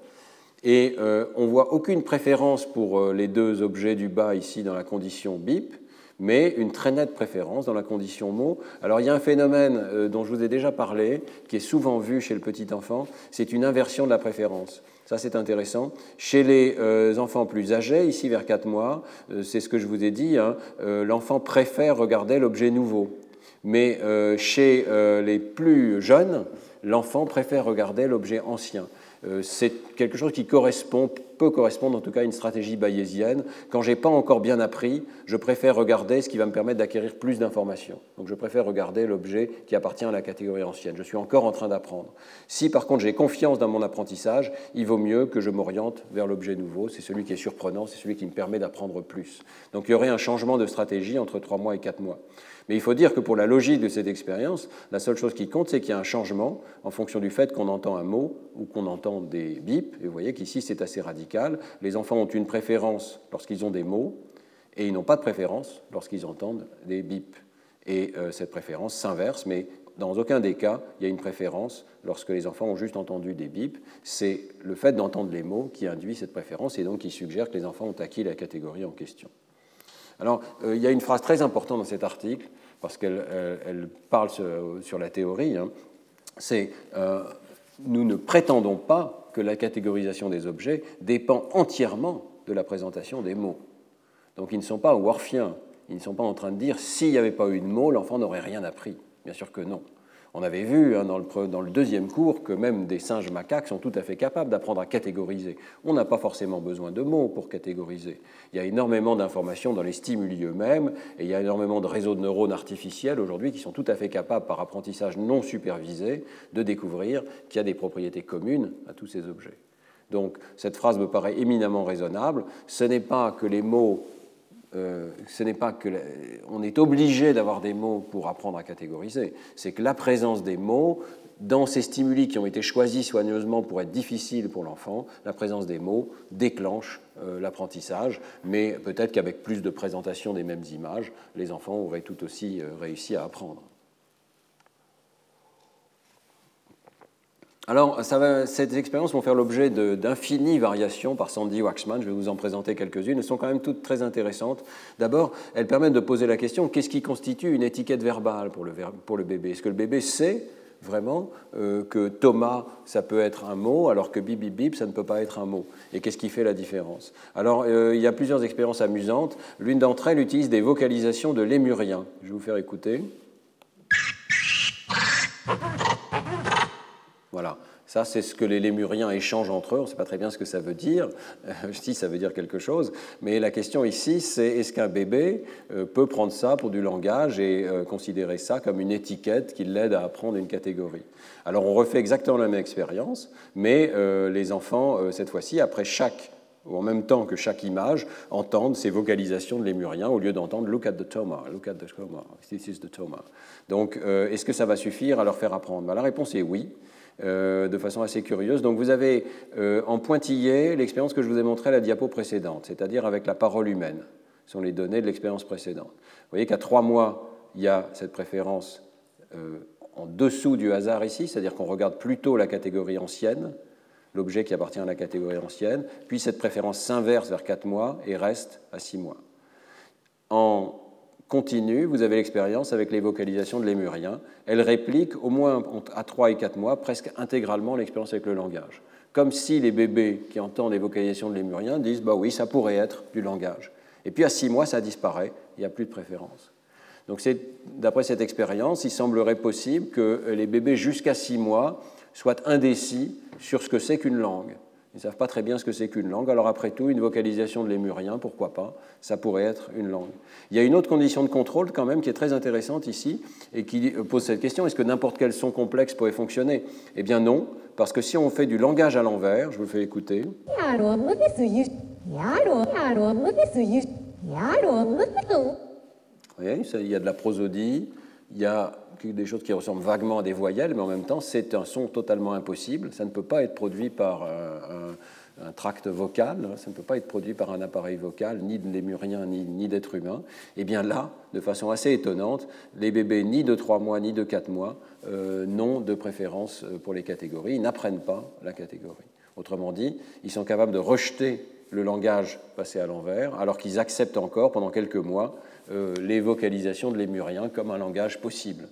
Et euh, on ne voit aucune préférence pour euh, les deux objets du bas ici dans la condition bip, mais une très nette préférence dans la condition mot. Alors il y a un phénomène dont je vous ai déjà parlé, qui est souvent vu chez le petit enfant, c'est une inversion de la préférence. Ça, c'est intéressant. Chez les enfants plus âgés, ici vers 4 mois, c'est ce que je vous ai dit, hein, l'enfant préfère regarder l'objet nouveau mais euh, chez euh, les plus jeunes, l'enfant préfère regarder l'objet ancien. Euh, c'est quelque chose qui correspond, peut correspondre en tout cas à une stratégie bayésienne. Quand je n'ai pas encore bien appris, je préfère regarder ce qui va me permettre d'acquérir plus d'informations. Donc je préfère regarder l'objet qui appartient à la catégorie ancienne. Je suis encore en train d'apprendre. Si par contre j'ai confiance dans mon apprentissage, il vaut mieux que je m'oriente vers l'objet nouveau. C'est celui qui est surprenant, c'est celui qui me permet d'apprendre plus. Donc il y aurait un changement de stratégie entre 3 mois et 4 mois. Mais il faut dire que pour la logique de cette expérience, la seule chose qui compte, c'est qu'il y a un changement en fonction du fait qu'on entend un mot ou qu'on entend des bips. Et vous voyez qu'ici, c'est assez radical. Les enfants ont une préférence lorsqu'ils ont des mots et ils n'ont pas de préférence lorsqu'ils entendent des bips. Et euh, cette préférence s'inverse, mais dans aucun des cas, il y a une préférence lorsque les enfants ont juste entendu des bips. C'est le fait d'entendre les mots qui induit cette préférence et donc qui suggère que les enfants ont acquis la catégorie en question. Alors, euh, il y a une phrase très importante dans cet article, parce qu'elle euh, parle sur, la théorie, hein. c'est nous ne prétendons pas que la catégorisation des objets dépend entièrement de la présentation des mots. Donc ils ne sont pas worfiens, ils ne sont pas en train de dire s'il n'y avait pas eu de mots, l'enfant n'aurait rien appris. Bien sûr que non. On avait vu hein, dans, le, deuxième cours que même des singes macaques sont tout à fait capables d'apprendre à catégoriser. On n'a pas forcément besoin de mots pour catégoriser. Il y a énormément d'informations dans les stimuli eux-mêmes et il y a énormément de réseaux de neurones artificiels aujourd'hui qui sont tout à fait capables, par apprentissage non supervisé, de découvrir qu'il y a des propriétés communes à tous ces objets. Donc cette phrase me paraît éminemment raisonnable. Ce n'est pas que les mots euh, ce n'est pas que on est obligé d'avoir des mots pour apprendre à catégoriser, c'est que la présence des mots dans ces stimuli qui ont été choisis soigneusement pour être difficiles pour l'enfant, la présence des mots déclenche euh, l'apprentissage, mais peut-être qu'avec plus de présentation des mêmes images, les enfants auraient tout aussi euh, réussi à apprendre. Alors, ces expériences vont faire l'objet d'infinies variations par Sandy Waxman. Je vais vous en présenter quelques-unes. Elles sont quand même toutes très intéressantes. D'abord, elles permettent de poser la question qu'est-ce qui constitue une étiquette verbale pour le, bébé? Est-ce que le bébé sait vraiment euh, que Thomas, ça peut être un mot, alors que bip, ça ne peut pas être un mot? Et qu'est-ce qui fait la différence? Alors, euh, il y a plusieurs expériences amusantes. L'une d'entre elles utilise des vocalisations de lémurien. Je vais vous faire écouter. Voilà. Ça, c'est ce que les lémuriens échangent entre eux. On ne sait pas très bien ce que ça veut dire. si ça veut dire quelque chose. Mais la question ici, c'est est-ce qu'un bébé euh, peut prendre ça pour du langage et euh, considérer ça comme une étiquette qui l'aide à apprendre une catégorie? Alors, on refait exactement la même expérience, mais euh, les enfants, cette fois-ci, après chaque ou en même temps que chaque image, entendent ces vocalisations de lémurien au lieu d'entendre Look at the Toma, look at the Toma, this is the Toma. Donc, est-ce que ça va suffire à leur faire apprendre? Ben, La réponse est oui. euh, de façon assez curieuse. Donc vous avez euh, en pointillé l'expérience que je vous ai montrée à la diapo précédente, c'est-à-dire avec la parole humaine. Ce sont les données de l'expérience précédente. Vous voyez qu'à trois mois, il y a cette préférence euh, en dessous du hasard ici, c'est-à-dire qu'on regarde plutôt la catégorie ancienne, l'objet qui appartient à la catégorie ancienne, puis cette préférence s'inverse vers quatre mois et reste à six mois. En continue, vous avez l'expérience avec les vocalisations de lémurien. Elle réplique au moins à 3 et 4 mois presque intégralement l'expérience avec le langage. Comme si les bébés qui entendent les vocalisations de lémurien disent bah oui, ça pourrait être du langage. Et puis à 6 mois, ça disparaît, il n'y a plus de préférence. Donc d'après cette expérience, il semblerait possible que les bébés jusqu'à 6 mois soient indécis sur ce que c'est qu'une langue. Ils ne savent pas très bien ce que c'est qu'une langue. Alors après tout, une vocalisation de lémurien, pourquoi pas? Ça pourrait être une langue. Il y a une autre condition de contrôle quand même qui est très intéressante ici et qui pose cette question, est-ce que n'importe quel son complexe pourrait fonctionner? Eh bien non, parce que si on fait du langage à l'envers, je vous le fais écouter. Vous voyez, il y a de la prosodie, il y a des choses qui ressemblent vaguement à des voyelles, mais en même temps, c'est un son totalement impossible. Ça ne peut pas être produit par un, tract vocal, ça ne peut pas être produit par un appareil vocal, ni de lémurien, ni, ni d'être humain. Et bien là, de façon assez étonnante, les bébés ni de 3 mois, ni de 4 mois euh, n'ont de préférence euh, pour les catégories, ils n'apprennent pas la catégorie. Autrement dit, ils sont capables de rejeter le langage passé à l'envers, alors qu'ils acceptent encore pendant quelques mois euh, les vocalisations de lémurien comme un langage possible.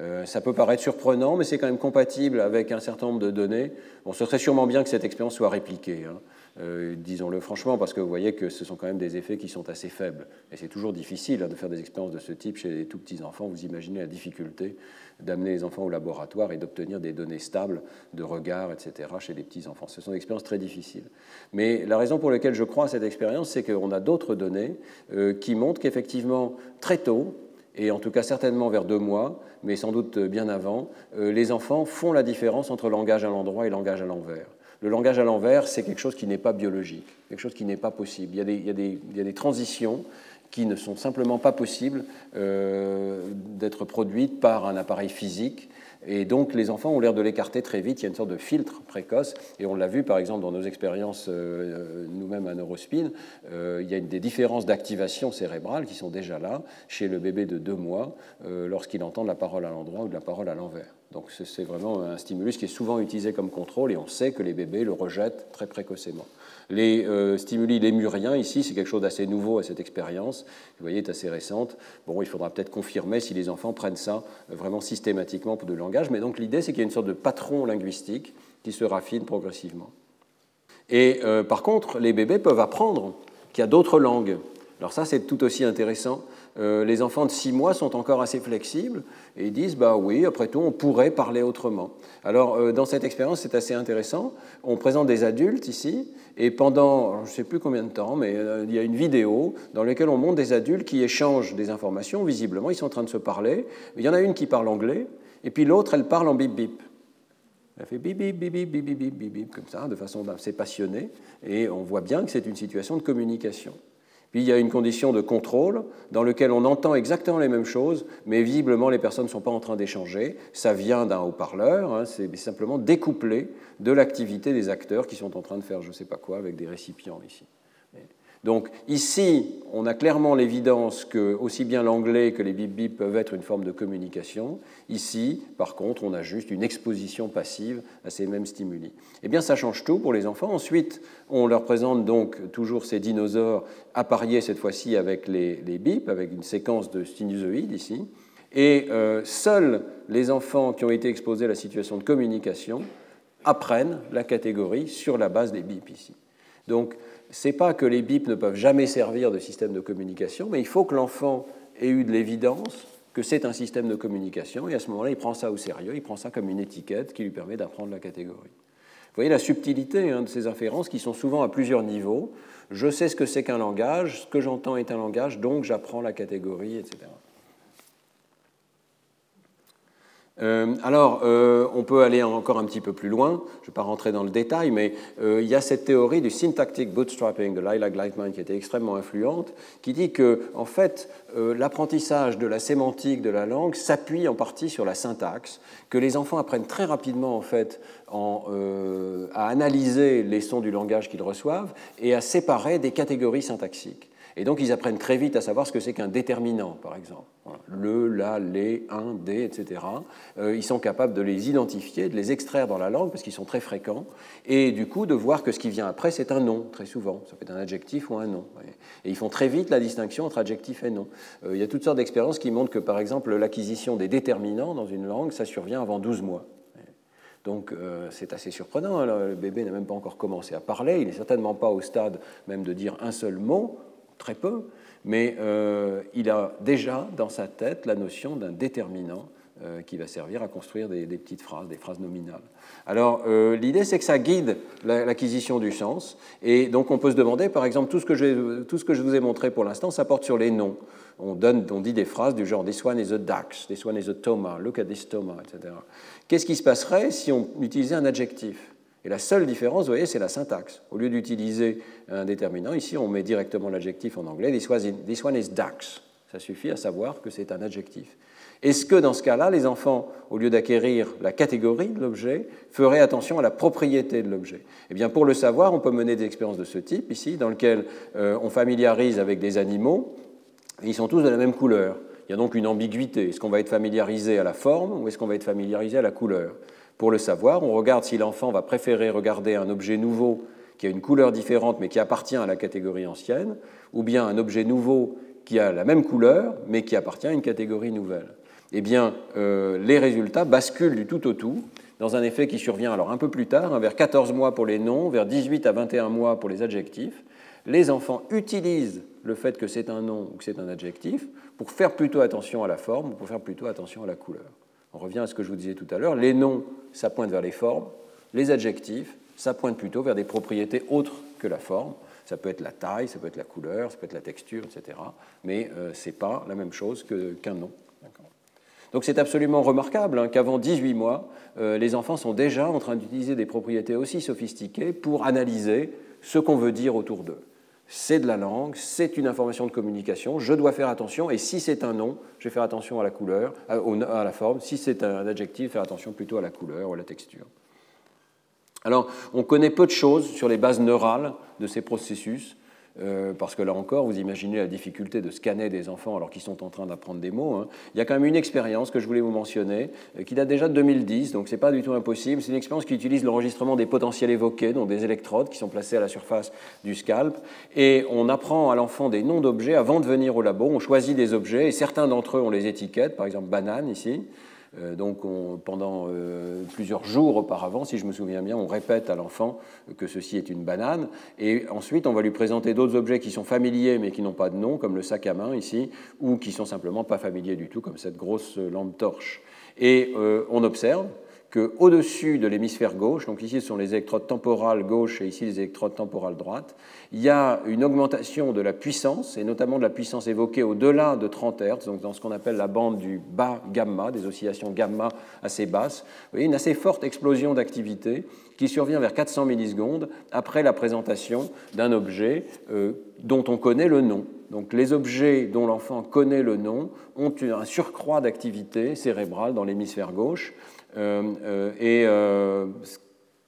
Euh, ça peut paraître surprenant, mais c'est quand même compatible avec un certain nombre de données. Bon, ce serait sûrement bien que cette expérience soit répliquée, hein. Euh, disons-le franchement, parce que vous voyez que ce sont quand même des effets qui sont assez faibles. Et c'est toujours difficile hein, de faire des expériences de ce type chez les tout petits enfants. Vous imaginez la difficulté d'amener les enfants au laboratoire et d'obtenir des données stables de regard, etc., chez les petits enfants. Ce sont des expériences très difficiles. Mais la raison pour laquelle je crois à cette expérience, c'est qu'on a d'autres données euh, qui montrent qu'effectivement, très tôt, et en tout cas certainement vers deux mois, mais sans doute bien avant, euh, les enfants font la différence entre langage à l'endroit et langage à l'envers. Le langage à l'envers, c'est quelque chose qui n'est pas biologique, quelque chose qui n'est pas possible. Il y, a des, transitions qui ne sont simplement pas possibles euh, d'être produites par un appareil physique et donc les enfants ont l'air de l'écarter très vite. Il y a une sorte de filtre précoce. Et on l'a vu par exemple dans nos expériences euh, nous-mêmes à Neurospin. Euh, il y a des différences d'activation cérébrale qui sont déjà là chez le bébé de deux mois lorsqu'il entend de la parole à l'endroit ou de la parole à l'envers. Donc c'est vraiment un stimulus qui est souvent utilisé comme contrôle et on sait que les bébés le rejettent très précocement. Les euh, stimuli lémuriens, ici, c'est quelque chose d'assez nouveau à cette expérience. Vous voyez, est assez récente. Bon, il faudra peut-être confirmer si les enfants prennent ça euh, vraiment systématiquement pour le langage. Mais donc l'idée, c'est qu'il y a une sorte de patron linguistique qui se raffine progressivement. Et euh, par contre, les bébés peuvent apprendre qu'il y a d'autres langues. Alors ça, c'est tout aussi intéressant. Euh, les enfants de 6 mois sont encore assez flexibles et ils disent, bah oui, après tout, on pourrait parler autrement. Alors, euh, dans cette expérience, c'est assez intéressant. On présente des adultes ici, et pendant, je ne sais plus combien de temps, mais euh, il y a une vidéo dans laquelle on montre des adultes qui échangent des informations, visiblement, ils sont en train de se parler. Il y en a une qui parle anglais, et puis l'autre, elle parle en bip-bip. Elle fait bip bip bip bip bip bip bip bip comme ça, de façon assez passionnée, et on voit bien que c'est une situation de communication. Puis il y a une condition de contrôle dans laquelle on entend exactement les mêmes choses, mais visiblement les personnes ne sont pas en train d'échanger. Ça vient d'un haut-parleur, hein, c'est simplement découplé de l'activité des acteurs qui sont en train de faire je ne sais pas quoi avec des récipients ici. Donc ici, on a clairement l'évidence que aussi bien l'anglais que les bip-bip peuvent être une forme de communication. Ici, par contre, on a juste une exposition passive à ces mêmes stimuli. Eh bien, ça change tout pour les enfants. Ensuite, on leur présente donc toujours ces dinosaures appariés cette fois-ci avec les, bip, avec une séquence de sinusoïdes ici. Et euh, seuls les enfants qui ont été exposés à la situation de communication apprennent la catégorie sur la base des bip ici. Donc, c'est pas que les bips ne peuvent jamais servir de système de communication, mais il faut que l'enfant ait eu de l'évidence que c'est un système de communication, et à ce moment-là, il prend ça au sérieux, il prend ça comme une étiquette qui lui permet d'apprendre la catégorie. Vous voyez la subtilité hein, de ces inférences qui sont souvent à plusieurs niveaux. Je sais ce que c'est qu'un langage, ce que j'entends est un langage, donc j'apprends la catégorie, etc. Euh, alors, euh, on peut aller encore un petit peu plus loin, je ne vais pas rentrer dans le détail, mais euh, il y a cette théorie du syntactic bootstrapping de Lila Gleitman qui était extrêmement influente, qui dit que, en fait, l'apprentissage de la sémantique de la langue s'appuie en partie sur la syntaxe, que les enfants apprennent très rapidement, en fait, à analyser les sons du langage qu'ils reçoivent et à séparer des catégories syntaxiques. Et donc, ils apprennent très vite à savoir ce que c'est qu'un déterminant, par exemple. Le, la, les, un, des, etc. Euh, ils sont capables de les identifier, de les extraire dans la langue, parce qu'ils sont très fréquents, et du coup, de voir que ce qui vient après, c'est un nom, très souvent. Ça peut être un adjectif ou un nom. Et ils font très vite la distinction entre adjectif et nom. Euh, il y a toutes sortes d'expériences qui montrent que, par exemple, l'acquisition des déterminants dans une langue, ça survient avant 12 mois. Donc euh, c'est assez surprenant, hein, le bébé n'a même pas encore commencé à parler, il n'est certainement pas au stade même de dire un seul mot, très peu, mais euh, il a déjà dans sa tête la notion d'un déterminant euh, qui va servir à construire des, petites phrases, des phrases nominales. Alors euh, l'idée c'est que ça guide l'acquisition du sens, et donc on peut se demander, par exemple, tout ce que je, tout ce que je vous ai montré pour l'instant, ça porte sur les noms. On, donne, on dit des phrases du genre This one is a ducks, this one is a toma, look at this toma, etc. Qu'est-ce qui se passerait si on utilisait un adjectif? Et la seule différence, vous voyez, c'est la syntaxe. Au lieu d'utiliser un déterminant, ici, on met directement l'adjectif en anglais. This, one is ducks. Ça suffit à savoir que c'est un adjectif. Est-ce que dans ce cas-là, les enfants, au lieu d'acquérir la catégorie de l'objet, feraient attention à la propriété de l'objet? Eh bien, pour le savoir, on peut mener des expériences de ce type ici, dans lesquelles euh, on familiarise avec des animaux, et ils sont tous de la même couleur. Il y a donc une ambiguïté. Est-ce qu'on va être familiarisé à la forme ou est-ce qu'on va être familiarisé à la couleur? Pour le savoir, on regarde si l'enfant va préférer regarder un objet nouveau qui a une couleur différente mais qui appartient à la catégorie ancienne, ou bien un objet nouveau qui a la même couleur mais qui appartient à une catégorie nouvelle. Eh bien, euh, les résultats basculent du tout au tout dans un effet qui survient alors un peu plus tard, hein, vers 14 mois pour les noms, vers 18 à 21 mois pour les adjectifs. Les enfants utilisent le fait que c'est un nom ou que c'est un adjectif pour faire plutôt attention à la forme ou pour faire plutôt attention à la couleur. On revient à ce que je vous disais tout à l'heure, les noms, ça pointe vers les formes, les adjectifs, ça pointe plutôt vers des propriétés autres que la forme. Ça peut être la taille, ça peut être la couleur, ça peut être la texture, etc. Mais euh, ce n'est pas la même chose qu'un nom. Donc c'est absolument remarquable hein, qu'avant 18 mois, euh, les enfants sont déjà en train d'utiliser des propriétés aussi sophistiquées pour analyser ce qu'on veut dire autour d'eux c'est de la langue, c'est une information de communication, je dois faire attention, et si c'est un nom, je vais faire attention à la couleur, à la forme, si c'est un adjectif, faire attention plutôt à la couleur ou à la texture. Alors, on connaît peu de choses sur les bases neurales de ces processus, euh, parce que là encore, vous imaginez la difficulté de scanner des enfants alors qu'ils sont en train d'apprendre des mots. Hein. Il y a quand même une expérience que je voulais vous mentionner, euh, qui date déjà de 2010, donc ce n'est pas du tout impossible. C'est une expérience qui utilise l'enregistrement des potentiels évoqués, donc des électrodes qui sont placées à la surface du scalp, et on apprend à l'enfant des noms d'objets avant de venir au labo. On choisit des objets, et certains d'entre eux, on les étiquette, par exemple banane ici. Euh, donc pendant euh, plusieurs jours auparavant, si je me souviens bien, on répète à l'enfant que ceci est une banane, et ensuite on va lui présenter d'autres objets qui sont familiers mais qui n'ont pas de nom, comme le sac à main ici, ou qui sont simplement pas familiers du tout, comme cette grosse lampe torche. Et euh, on observe qu'au-dessus de l'hémisphère gauche, donc ici ce sont les électrodes temporales gauche et ici les électrodes temporales droite, il y a une augmentation de la puissance, et notamment de la puissance évoquée au-delà de 30 Hz, donc dans ce qu'on appelle la bande du bas gamma, des oscillations gamma assez basses. Vous voyez une assez forte explosion d'activité qui survient vers 400 millisecondes après la présentation d'un objet euh, dont on connaît le nom. Donc les objets dont l'enfant connaît le nom ont un surcroît d'activité cérébrale dans l'hémisphère gauche. Euh, euh, et euh,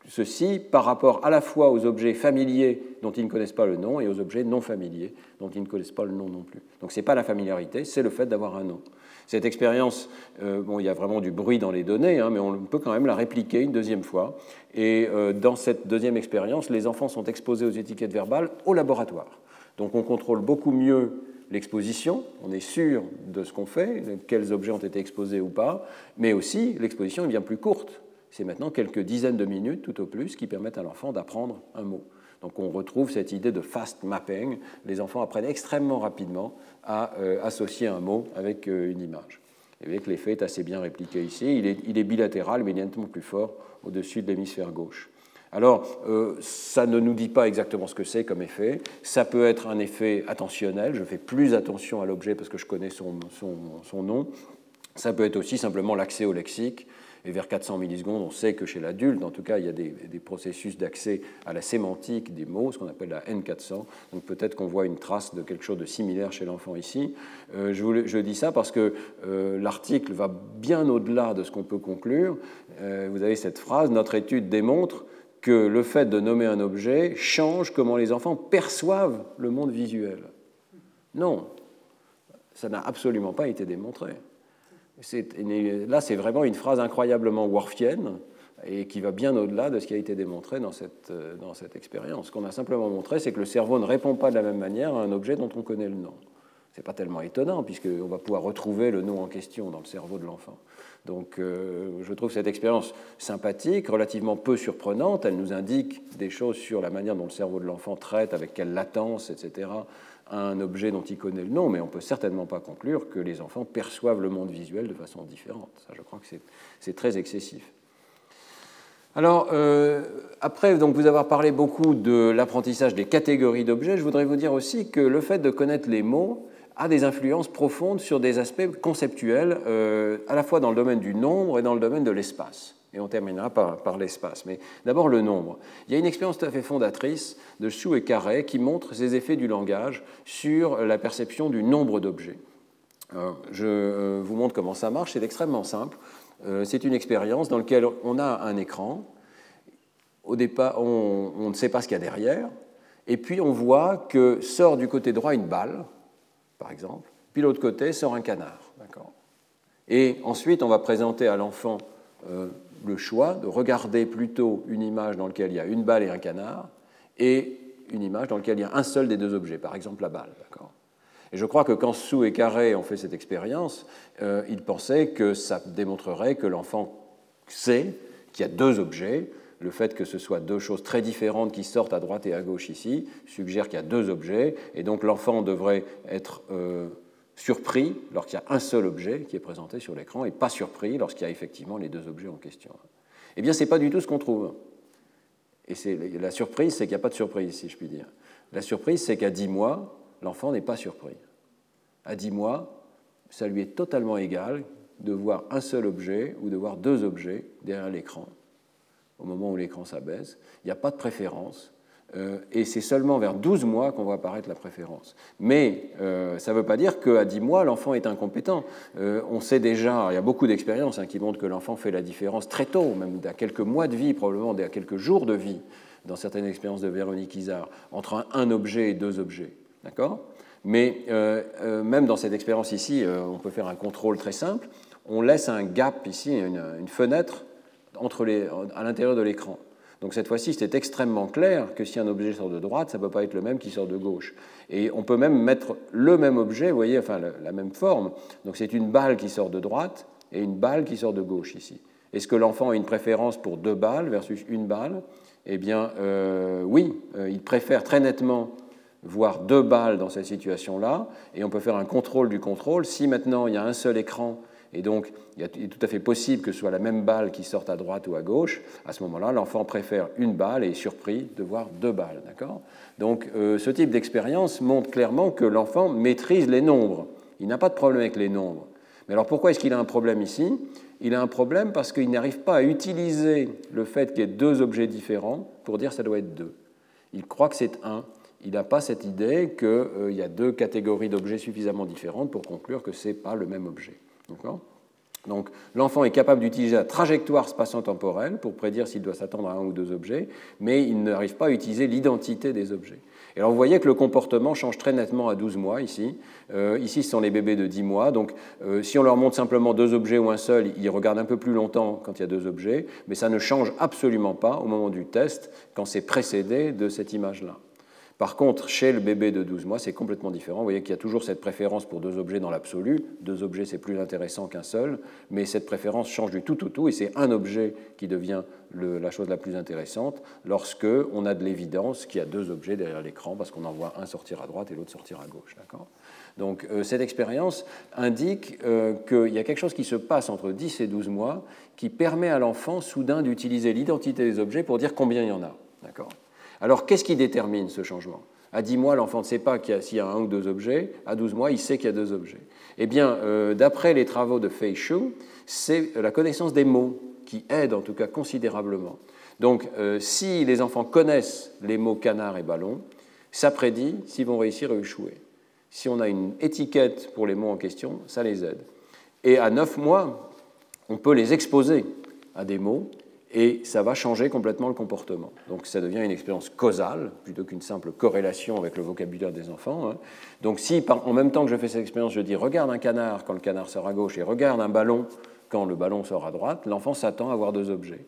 ceci par rapport à la fois aux objets familiers dont ils ne connaissent pas le nom et aux objets non familiers dont ils ne connaissent pas le nom non plus. Donc ce n'est pas la familiarité, c'est le fait d'avoir un nom. Cette expérience, bon, il y a vraiment du bruit dans les données, hein, mais on peut quand même la répliquer une deuxième fois. Et dans cette deuxième expérience, les enfants sont exposés aux étiquettes verbales au laboratoire. Donc on contrôle beaucoup mieux l'exposition, on est sûr de ce qu'on fait, quels objets ont été exposés ou pas, mais aussi l'exposition est bien plus courte. C'est maintenant quelques dizaines de minutes tout au plus qui permettent à l'enfant d'apprendre un mot. Donc on retrouve cette idée de fast mapping. Les enfants apprennent extrêmement rapidement à euh, associer un mot avec euh, une image. Et vous voyez que l'effet est assez bien répliqué ici. Il est, il est bilatéral, mais il est nettement plus fort au-dessus de l'hémisphère gauche. Alors, euh, ça ne nous dit pas exactement ce que c'est comme effet. Ça peut être un effet attentionnel. Je fais plus attention à l'objet parce que je connais son, nom. Ça peut être aussi simplement l'accès au lexique, et vers 400 millisecondes, on sait que chez l'adulte, en tout cas, il y a des, processus d'accès à la sémantique des mots, ce qu'on appelle la N400. Donc peut-être qu'on voit une trace de quelque chose de similaire chez l'enfant ici. Euh, je, dis ça parce que euh, l'article va bien au-delà de ce qu'on peut conclure. Vous avez cette phrase, notre étude démontre que le fait de nommer un objet change comment les enfants perçoivent le monde visuel. Non, ça n'a absolument pas été démontré là, c'est vraiment une phrase incroyablement worfienne et qui va bien au-delà de ce qui a été démontré dans cette, euh, dans cette expérience. Ce qu'on a simplement montré, c'est que le cerveau ne répond pas de la même manière à un objet dont on connaît le nom. Ce n'est pas tellement étonnant, puisqu'on va pouvoir retrouver le nom en question dans le cerveau de l'enfant. Donc euh, je trouve cette expérience sympathique, relativement peu surprenante. Elle nous indique des choses sur la manière dont le cerveau de l'enfant traite, avec quelle latence, etc., un objet dont il connaît le nom, mais on ne peut certainement pas conclure que les enfants perçoivent le monde visuel de façon différente. Ça, je crois que c'est très excessif. Alors, euh, après donc, vous avoir parlé beaucoup de l'apprentissage des catégories d'objets, je voudrais vous dire aussi que le fait de connaître les mots a des influences profondes sur des aspects conceptuels, euh, à la fois dans le domaine du nombre et dans le domaine de l'espace et on terminera par, l'espace. Mais d'abord le nombre. Il y a une expérience tout à fait fondatrice de Chou et Carré qui montre ces effets du langage sur la perception du nombre d'objets. Je euh, vous montre comment ça marche, c'est extrêmement simple. Euh, c'est une expérience dans laquelle on a un écran. Au départ, on ne sait pas ce qu'il y a derrière, et puis on voit que sort du côté droit une balle, par exemple, puis l'autre côté sort un canard. Et ensuite, on va présenter à l'enfant euh, le choix de regarder plutôt une image dans laquelle il y a une balle et un canard et une image dans laquelle il y a un seul des deux objets, par exemple la balle. Et je crois que quand Sou et Carré ont fait cette expérience, euh, ils pensaient que ça démontrerait que l'enfant sait qu'il y a deux objets. Le fait que ce soit deux choses très différentes qui sortent à droite et à gauche ici suggère qu'il y a deux objets, et donc l'enfant devrait être euh, surpris lorsqu'il y a un seul objet qui est présenté sur l'écran et pas surpris lorsqu'il y a effectivement les deux objets en question. Eh bien, ce n'est pas du tout ce qu'on trouve. Et la surprise, c'est qu'il n'y a pas de surprise, si je puis dire. La surprise, c'est qu'à 10 mois, l'enfant n'est pas surpris. À 10 mois, ça lui est totalement égal de voir un seul objet ou de voir deux objets derrière l'écran, au moment où l'écran s'abaisse. Il n'y a pas de préférence. Euh, et c'est seulement vers 12 mois qu'on voit apparaître la préférence. Mais euh, ça ne veut pas dire qu'à 10 mois, l'enfant est incompétent. Euh, on sait déjà, il y a beaucoup d'expériences hein, qui montrent que l'enfant fait la différence très tôt, même à quelques mois de vie, probablement à quelques jours de vie, dans certaines expériences de Véronique Isard, entre un, objet et deux objets. D'accord? Mais même dans cette expérience ici, on peut faire un contrôle très simple. On laisse un gap ici, une, une fenêtre à l'intérieur de l'écran. Donc cette fois-ci, c'est extrêmement clair que si un objet sort de droite, ça ne peut pas être le même qui sort de gauche. Et on peut même mettre le même objet, vous voyez, enfin la même forme. Donc c'est une balle qui sort de droite et une balle qui sort de gauche ici. Est-ce que l'enfant a une préférence pour deux balles versus une balle? Eh bien, euh, oui, euh, il préfère très nettement voir deux balles dans cette situation-là, et on peut faire un contrôle du contrôle. Si maintenant il y a un seul écran et donc, il est tout à fait possible que ce soit la même balle qui sorte à droite ou à gauche. À ce moment-là, l'enfant préfère une balle et est surpris de voir deux balles. Donc, euh, ce type d'expérience montre clairement que l'enfant maîtrise les nombres. Il n'a pas de problème avec les nombres. Mais alors, pourquoi est-ce qu'il a un problème ici? Il a un problème parce qu'il n'arrive pas à utiliser le fait qu'il y ait deux objets différents pour dire que ça doit être deux. Il croit que c'est un. Il n'a pas cette idée qu'il euh, y a deux catégories d'objets suffisamment différentes pour conclure que ce n'est pas le même objet. Donc l'enfant est capable d'utiliser la trajectoire spatio-temporelle pour prédire s'il doit s'attendre à un ou deux objets, mais il n'arrive pas à utiliser l'identité des objets. Et alors vous voyez que le comportement change très nettement à 12 mois ici. Euh, ici, ce sont les bébés de 10 mois. Donc euh, si on leur montre simplement deux objets ou un seul, ils regardent un peu plus longtemps quand il y a deux objets, mais ça ne change absolument pas au moment du test quand c'est précédé de cette image-là. Par contre, chez le bébé de 12 mois, c'est complètement différent. Vous voyez qu'il y a toujours cette préférence pour deux objets dans l'absolu. Deux objets, c'est plus intéressant qu'un seul, mais cette préférence change du tout au tout, et c'est un objet qui devient la chose la plus intéressante lorsque on a de l'évidence qu'il y a deux objets derrière l'écran, parce qu'on en voit un sortir à droite et l'autre sortir à gauche. Donc euh, cette expérience indique euh, qu'il y a quelque chose qui se passe entre 10 et 12 mois qui permet à l'enfant soudain d'utiliser l'identité des objets pour dire combien il y en a. D'accord? Alors, qu'est-ce qui détermine ce changement? À 10 mois, l'enfant ne sait pas s'il y a un ou deux objets. À 12 mois, il sait qu'il y a deux objets. Eh bien, euh, d'après les travaux de Fei Shu, c'est la connaissance des mots qui aide en tout cas considérablement. Donc, euh, si les enfants connaissent les mots canard et ballon, ça prédit s'ils vont réussir à échouer. Si on a une étiquette pour les mots en question, ça les aide. Et à 9 mois, on peut les exposer à des mots et ça va changer complètement le comportement. Donc ça devient une expérience causale plutôt qu'une simple corrélation avec le vocabulaire des enfants. Hein. Donc si en même temps que je fais cette expérience, je dis regarde un canard quand le canard sort à gauche et regarde un ballon quand le ballon sort à droite, l'enfant s'attend à voir deux objets.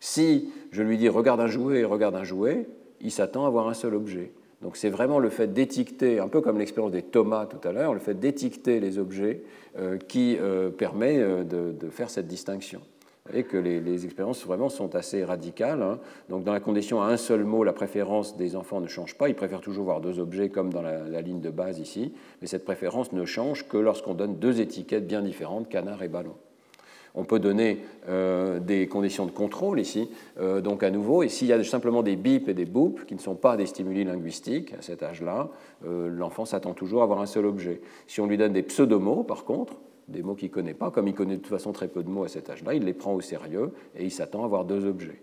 Si je lui dis regarde un jouet et regarde un jouet, il s'attend à voir un seul objet. Donc c'est vraiment le fait d'étiqueter, un peu comme l'expérience des tomates tout à l'heure, le fait d'étiqueter les objets euh, qui euh, permet euh, de, faire cette distinction. Et que les, expériences vraiment sont assez radicales. Hein. Donc dans la condition à un seul mot, la préférence des enfants ne change pas. Ils préfèrent toujours voir deux objets comme dans la, ligne de base ici. Mais cette préférence ne change que lorsqu'on donne deux étiquettes bien différentes, canard et ballon. On peut donner euh, des conditions de contrôle ici, euh, donc à nouveau, et s'il y a simplement des bips et des boops qui ne sont pas des stimuli linguistiques à cet âge-là, euh, l'enfant s'attend toujours à avoir un seul objet. Si on lui donne des pseudomots, par contre, des mots qu'il ne connaît pas, comme il connaît de toute façon très peu de mots à cet âge-là, il les prend au sérieux et il s'attend à avoir deux objets.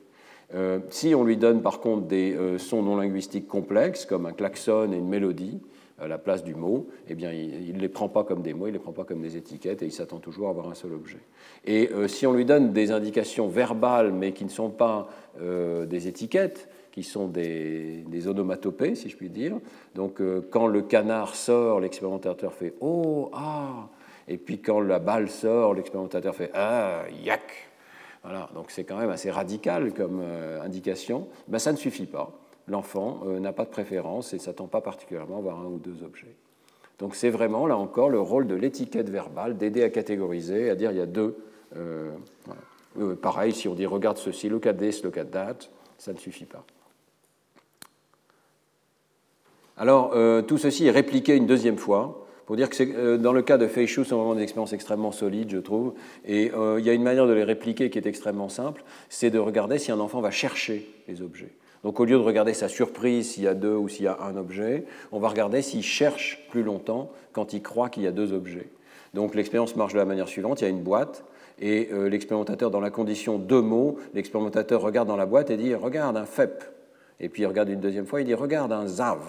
si on lui donne par contre des sons non linguistiques complexes, comme un klaxon et une mélodie, à la place du mot, eh bien, il ne les prend pas comme des mots, il ne les prend pas comme des étiquettes et il s'attend toujours à avoir un seul objet. Et euh, si on lui donne des indications verbales mais qui ne sont pas euh, des étiquettes, qui sont des, onomatopées, si je puis dire, donc euh, quand le canard sort, l'expérimentateur fait Oh, ah Et puis quand la balle sort, l'expérimentateur fait Ah, yak voilà, donc c'est quand même assez radical comme indication. Ben, ça ne suffit pas l'enfant euh, n'a pas de préférence et ne s'attend pas particulièrement à avoir un ou deux objets. Donc c'est vraiment, là encore, le rôle de l'étiquette verbale, d'aider à catégoriser, à dire il y a deux. Euh, euh, pareil, si on dit regarde ceci, look at this, look at that, ça ne suffit pas. Alors, tout ceci est répliqué une deuxième fois, pour dire que dans le cas de Feishu, c'est vraiment des expériences extrêmement solides, je trouve. Et il y a une manière de les répliquer qui est extrêmement simple, c'est de regarder si un enfant va chercher les objets. Donc au lieu de regarder sa surprise s'il y a deux ou s'il y a un objet, on va regarder s'il cherche plus longtemps quand il croit qu'il y a deux objets. Donc l'expérience marche de la manière suivante, il y a une boîte et euh, l'expérimentateur dans la condition deux mots, l'expérimentateur regarde dans la boîte et dit regarde un FEP. Et puis il regarde une deuxième fois, il dit regarde un ZAV.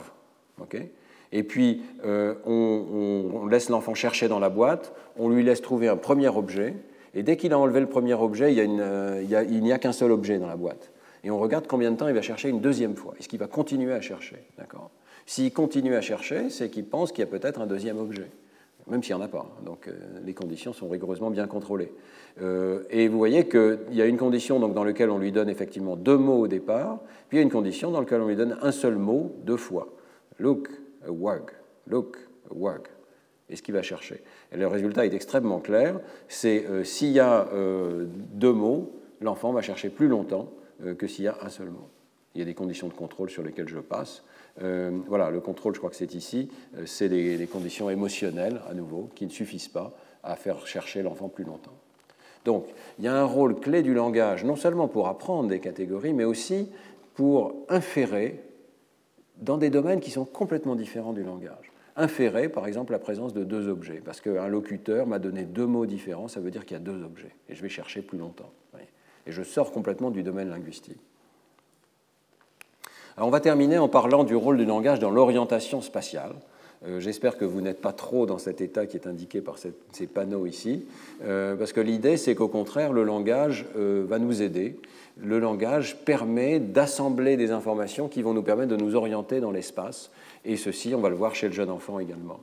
Et puis euh, on, laisse l'enfant chercher dans la boîte, on lui laisse trouver un premier objet, et dès qu'il a enlevé le premier objet, il, euh, il n'y a qu'un seul objet dans la boîte et on regarde combien de temps il va chercher une deuxième fois. Est-ce qu'il va continuer à chercher S'il continue à chercher, c'est qu'il pense qu'il y a peut-être un deuxième objet, même s'il n'y en a pas. Hein. Donc euh, les conditions sont rigoureusement bien contrôlées. Et vous voyez qu'il y a une condition dans laquelle on lui donne effectivement deux mots au départ, puis il y a une condition dans laquelle on lui donne un seul mot deux fois. Look, a wag, look, a wag. Et ce qu'il va chercher. Et le résultat est extrêmement clair. C'est euh, s'il y a deux mots, l'enfant va chercher plus longtemps euh, que s'il y a un seul mot. Il y a des conditions de contrôle sur lesquelles je passe. Euh, voilà, le contrôle, je crois que c'est ici, euh, c'est les, conditions émotionnelles, à nouveau, qui ne suffisent pas à faire chercher l'enfant plus longtemps. Donc, il y a un rôle clé du langage, non seulement pour apprendre des catégories, mais aussi pour inférer dans des domaines qui sont complètement différents du langage. Inférer, par exemple, la présence de deux objets, parce qu'un locuteur m'a donné deux mots différents, ça veut dire qu'il y a deux objets, et je vais chercher plus longtemps. Et je sors complètement du domaine linguistique. on va terminer en parlant du rôle du langage dans l'orientation spatiale. Euh, j'espère que vous n'êtes pas trop dans cet état qui est indiqué par ces panneaux ici, euh, parce que l'idée, c'est qu'au contraire, le langage euh, va nous aider. Le langage permet d'assembler des informations qui vont nous permettre de nous orienter dans l'espace, et ceci, on va le voir chez le jeune enfant également.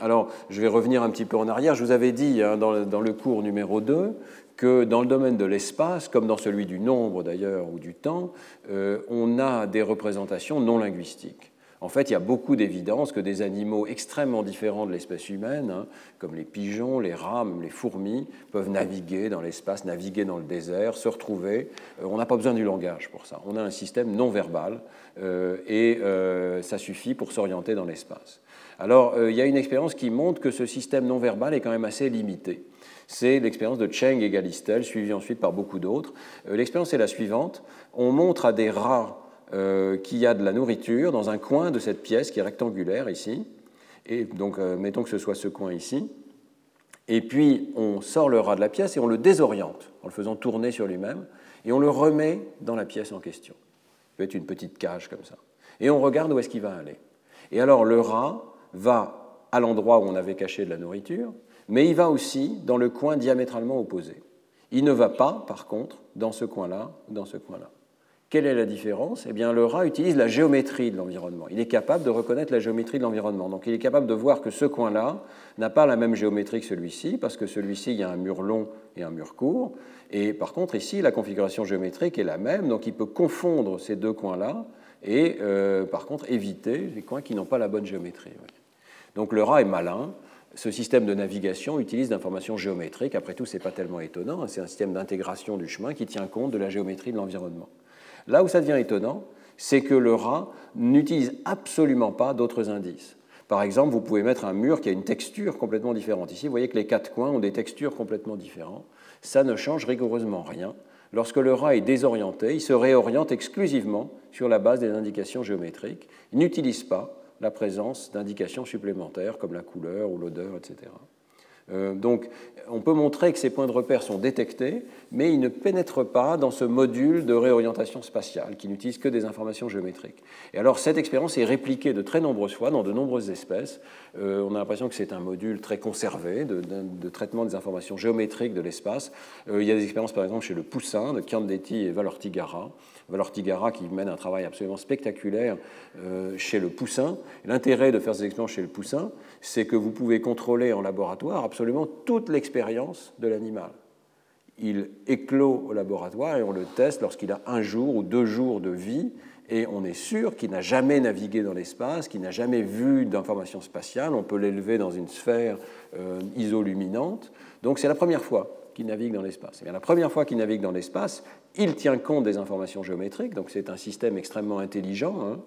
alors, je vais revenir un petit peu en arrière. Je vous avais dit hein, dans, le cours numéro 2 que dans le domaine de l'espace, comme dans celui du nombre d'ailleurs ou du temps, on a des représentations non linguistiques. En fait, il y a beaucoup d'évidence que des animaux extrêmement différents de l'espèce humaine, hein, comme les pigeons, les rats, même les fourmis, peuvent naviguer dans l'espace, naviguer dans le désert, se retrouver. Euh, on n'a pas besoin du langage pour ça. On a un système non verbal euh, et ça suffit pour s'orienter dans l'espace. Alors, il y a une expérience qui montre que ce système non verbal est quand même assez limité c'est l'expérience de Cheng et Galistel, suivie ensuite par beaucoup d'autres. Euh, l'expérience est la suivante. On montre à des rats euh, qu'il y a de la nourriture dans un coin de cette pièce qui est rectangulaire ici. Et donc, euh, mettons que ce soit ce coin ici. Et puis, on sort le rat de la pièce et on le désoriente en le faisant tourner sur lui-même. Et on le remet dans la pièce en question. Ça peut être une petite cage comme ça. Et on regarde où est-ce qu'il va aller. Et alors, le rat va à l'endroit où on avait caché de la nourriture, mais il va aussi dans le coin diamétralement opposé. Il ne va pas, par contre, dans ce coin-là ou dans ce coin-là. Quelle est la différence? Eh bien, le rat utilise la géométrie de l'environnement. Il est capable de reconnaître la géométrie de l'environnement. Donc, il est capable de voir que ce coin-là n'a pas la même géométrie que celui-ci, parce que celui-ci, il y a un mur long et un mur court. Et par contre, ici, la configuration géométrique est la même. Donc, il peut confondre ces deux coins-là et, euh, par contre, éviter les coins qui n'ont pas la bonne géométrie. Donc, le rat est malin ce système de navigation utilise d'informations géométriques. Après tout, ce n'est pas tellement étonnant. C'est un système d'intégration du chemin qui tient compte de la géométrie de l'environnement. Là où ça devient étonnant, c'est que le rat n'utilise absolument pas d'autres indices. Par exemple, vous pouvez mettre un mur qui a une texture complètement différente. Ici, vous voyez que les quatre coins ont des textures complètement différentes. Ça ne change rigoureusement rien. Lorsque le rat est désorienté, il se réoriente exclusivement sur la base des indications géométriques. Il n'utilise pas la présence d'indications supplémentaires comme la couleur ou l'odeur, etc. Euh, donc, on peut montrer que ces points de repère sont détectés, mais ils ne pénètrent pas dans ce module de réorientation spatiale qui n'utilise que des informations géométriques. Et alors, cette expérience est répliquée de très nombreuses fois dans de nombreuses espèces. Euh, on a l'impression que c'est un module très conservé de, traitement des informations géométriques de l'espace. Euh, il y a des expériences, par exemple, chez le poussin de Chiandetti et Valortigara, Valortigara qui mène un travail absolument spectaculaire chez le poussin. L'intérêt de faire ces expériences chez le poussin, c'est que vous pouvez contrôler en laboratoire toute l'expérience de l'animal. Il éclot au laboratoire et on le teste lorsqu'il a un jour ou deux jours de vie et on est sûr qu'il n'a jamais navigué dans l'espace, qu'il n'a jamais vu d'informations spatiales. On peut l'élever dans une sphère euh, isoluminante. Donc c'est la première fois qu'il navigue dans l'espace. Et la première fois qu'il navigue dans l'espace, il tient compte des informations géométriques, donc c'est un système extrêmement intelligent. Hein.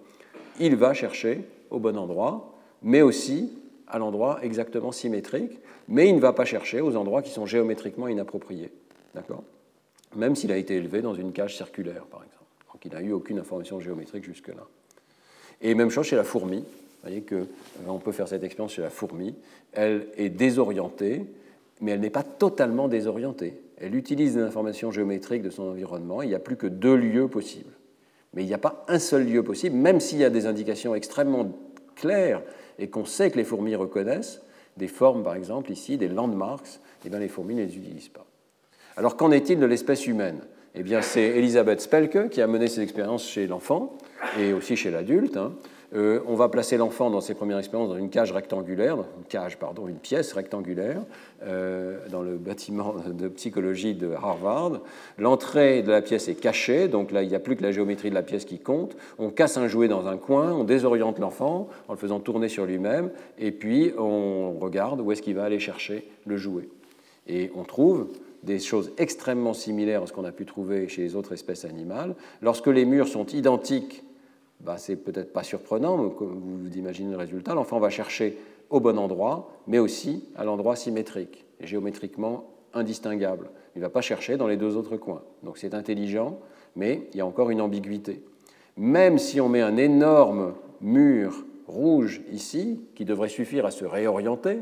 Il va chercher au bon endroit, mais aussi à l'endroit exactement symétrique, mais il ne va pas chercher aux endroits qui sont géométriquement inappropriés. D'accord? Même s'il a été élevé dans une cage circulaire, par exemple. Donc il n'a eu aucune information géométrique jusque-là. Et même chose chez la fourmi. Vous voyez qu'on euh, peut faire cette expérience chez la fourmi. Elle est désorientée, mais elle n'est pas totalement désorientée. Elle utilise des informations géométriques de son environnement. Il n'y a plus que deux lieux possibles. Mais il n'y a pas un seul lieu possible, même s'il y a des indications extrêmement claires et qu'on sait que les fourmis reconnaissent, des formes par exemple ici, des landmarks, et eh bien les fourmis ne les utilisent pas. Alors qu'en est-il de l'espèce humaine? Eh bien c'est Elisabeth Spelke qui a mené ces expériences chez l'enfant et aussi chez l'adulte. Hein. Euh, on va placer l'enfant dans ses premières expériences dans une cage rectangulaire, une cage, pardon, une pièce rectangulaire euh, dans le bâtiment de psychologie de Harvard. L'entrée de la pièce est cachée, donc là il n'y a plus que la géométrie de la pièce qui compte. On casse un jouet dans un coin, on désoriente l'enfant en le faisant tourner sur lui-même, et puis on regarde où est-ce qu'il va aller chercher le jouet. Et on trouve des choses extrêmement similaires à ce qu'on a pu trouver chez les autres espèces animales. Lorsque les murs sont identiques bah, c'est peut-être pas surprenant, mais comme vous imaginez le résultat, l'enfant va chercher au bon endroit, mais aussi à l'endroit symétrique, géométriquement indistinguable. Il ne va pas chercher dans les deux autres coins. Donc c'est intelligent, mais il y a encore une ambiguïté. Même si on met un énorme mur rouge ici, qui devrait suffire à se réorienter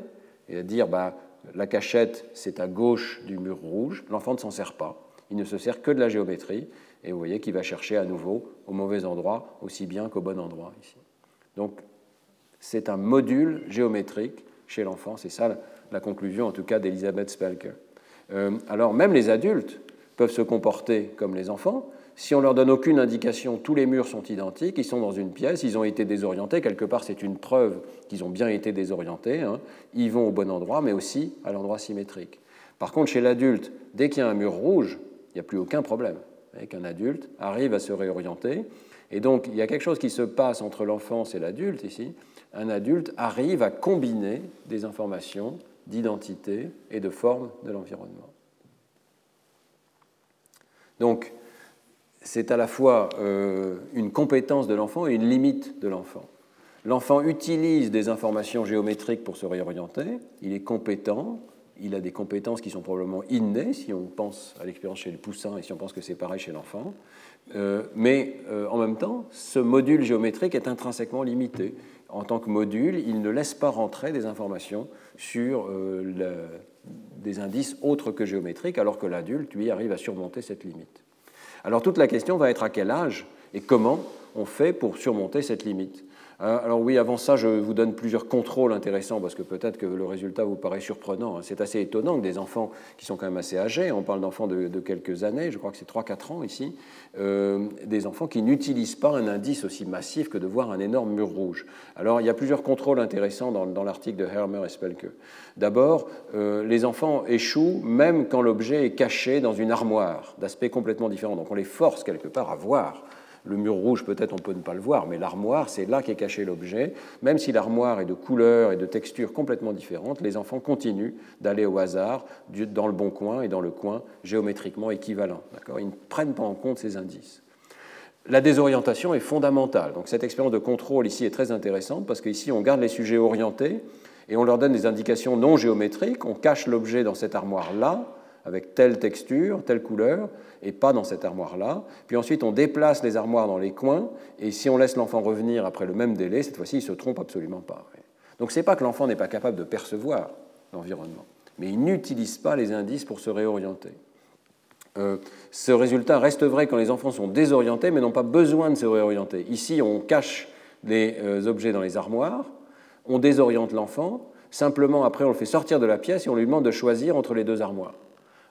et à dire bah, la cachette c'est à gauche du mur rouge, l'enfant ne s'en sert pas. Il ne se sert que de la géométrie et vous voyez qu'il va chercher à nouveau au mauvais endroit aussi bien qu'au bon endroit ici. Donc c'est un module géométrique chez l'enfant, c'est ça la conclusion en tout cas d'Elisabeth Spelker. Euh, alors même les adultes peuvent se comporter comme les enfants. Si on leur donne aucune indication, tous les murs sont identiques, ils sont dans une pièce, ils ont été désorientés, quelque part c'est une preuve qu'ils ont bien été désorientés, hein. ils vont au bon endroit, mais aussi à l'endroit symétrique. Par contre, chez l'adulte, dès qu'il y a un mur rouge, il n'y a plus aucun problème qu'un adulte arrive à se réorienter. Et donc, il y a quelque chose qui se passe entre l'enfance et l'adulte ici. Un adulte arrive à combiner des informations d'identité et de forme de l'environnement. Donc, c'est à la fois euh, une compétence de l'enfant et une limite de l'enfant. L'enfant utilise des informations géométriques pour se réorienter, il est compétent, il a des compétences qui sont probablement innées, si on pense à l'expérience chez le poussin et si on pense que c'est pareil chez l'enfant. mais en même temps, ce module géométrique est intrinsèquement limité. En tant que module, il ne laisse pas rentrer des informations sur des indices autres que géométriques, alors que l'adulte, lui, arrive à surmonter cette limite. Alors toute la question va être à quel âge et comment on fait pour surmonter cette limite? Euh, alors oui, avant ça, je vous donne plusieurs contrôles intéressants parce que peut-être que le résultat vous paraît surprenant. Hein. C'est assez étonnant que des enfants qui sont quand même assez âgés, on parle d'enfants de, quelques années, je crois que c'est 3-4 ans ici, euh, des enfants qui n'utilisent pas un indice aussi massif que de voir un énorme mur rouge. Alors il y a plusieurs contrôles intéressants dans, l'article de Hermer et Spelke. D'abord, euh, les enfants échouent même quand l'objet est caché dans une armoire d'aspect complètement différent. Donc on les force quelque part à voir le mur rouge, peut-être on peut ne pas le voir, mais l'armoire, c'est là qu'est caché l'objet. Même si l'armoire est de couleur et de texture complètement différentes, les enfants continuent d'aller au hasard dans le bon coin et dans le coin géométriquement équivalent. Ils ne prennent pas en compte ces indices. La désorientation est fondamentale. Donc cette expérience de contrôle ici est très intéressante parce qu'ici on garde les sujets orientés et on leur donne des indications non géométriques. On cache l'objet dans cette armoire-là avec telle texture, telle couleur, et pas dans cette armoire-là. Puis ensuite, on déplace les armoires dans les coins, et si on laisse l'enfant revenir après le même délai, cette fois-ci, il se trompe absolument pas. Donc ce n'est pas que l'enfant n'est pas capable de percevoir l'environnement, mais il n'utilise pas les indices pour se réorienter. Euh, ce résultat reste vrai quand les enfants sont désorientés, mais n'ont pas besoin de se réorienter. Ici, on cache les euh, objets dans les armoires, on désoriente l'enfant, simplement après on le fait sortir de la pièce et on lui demande de choisir entre les deux armoires.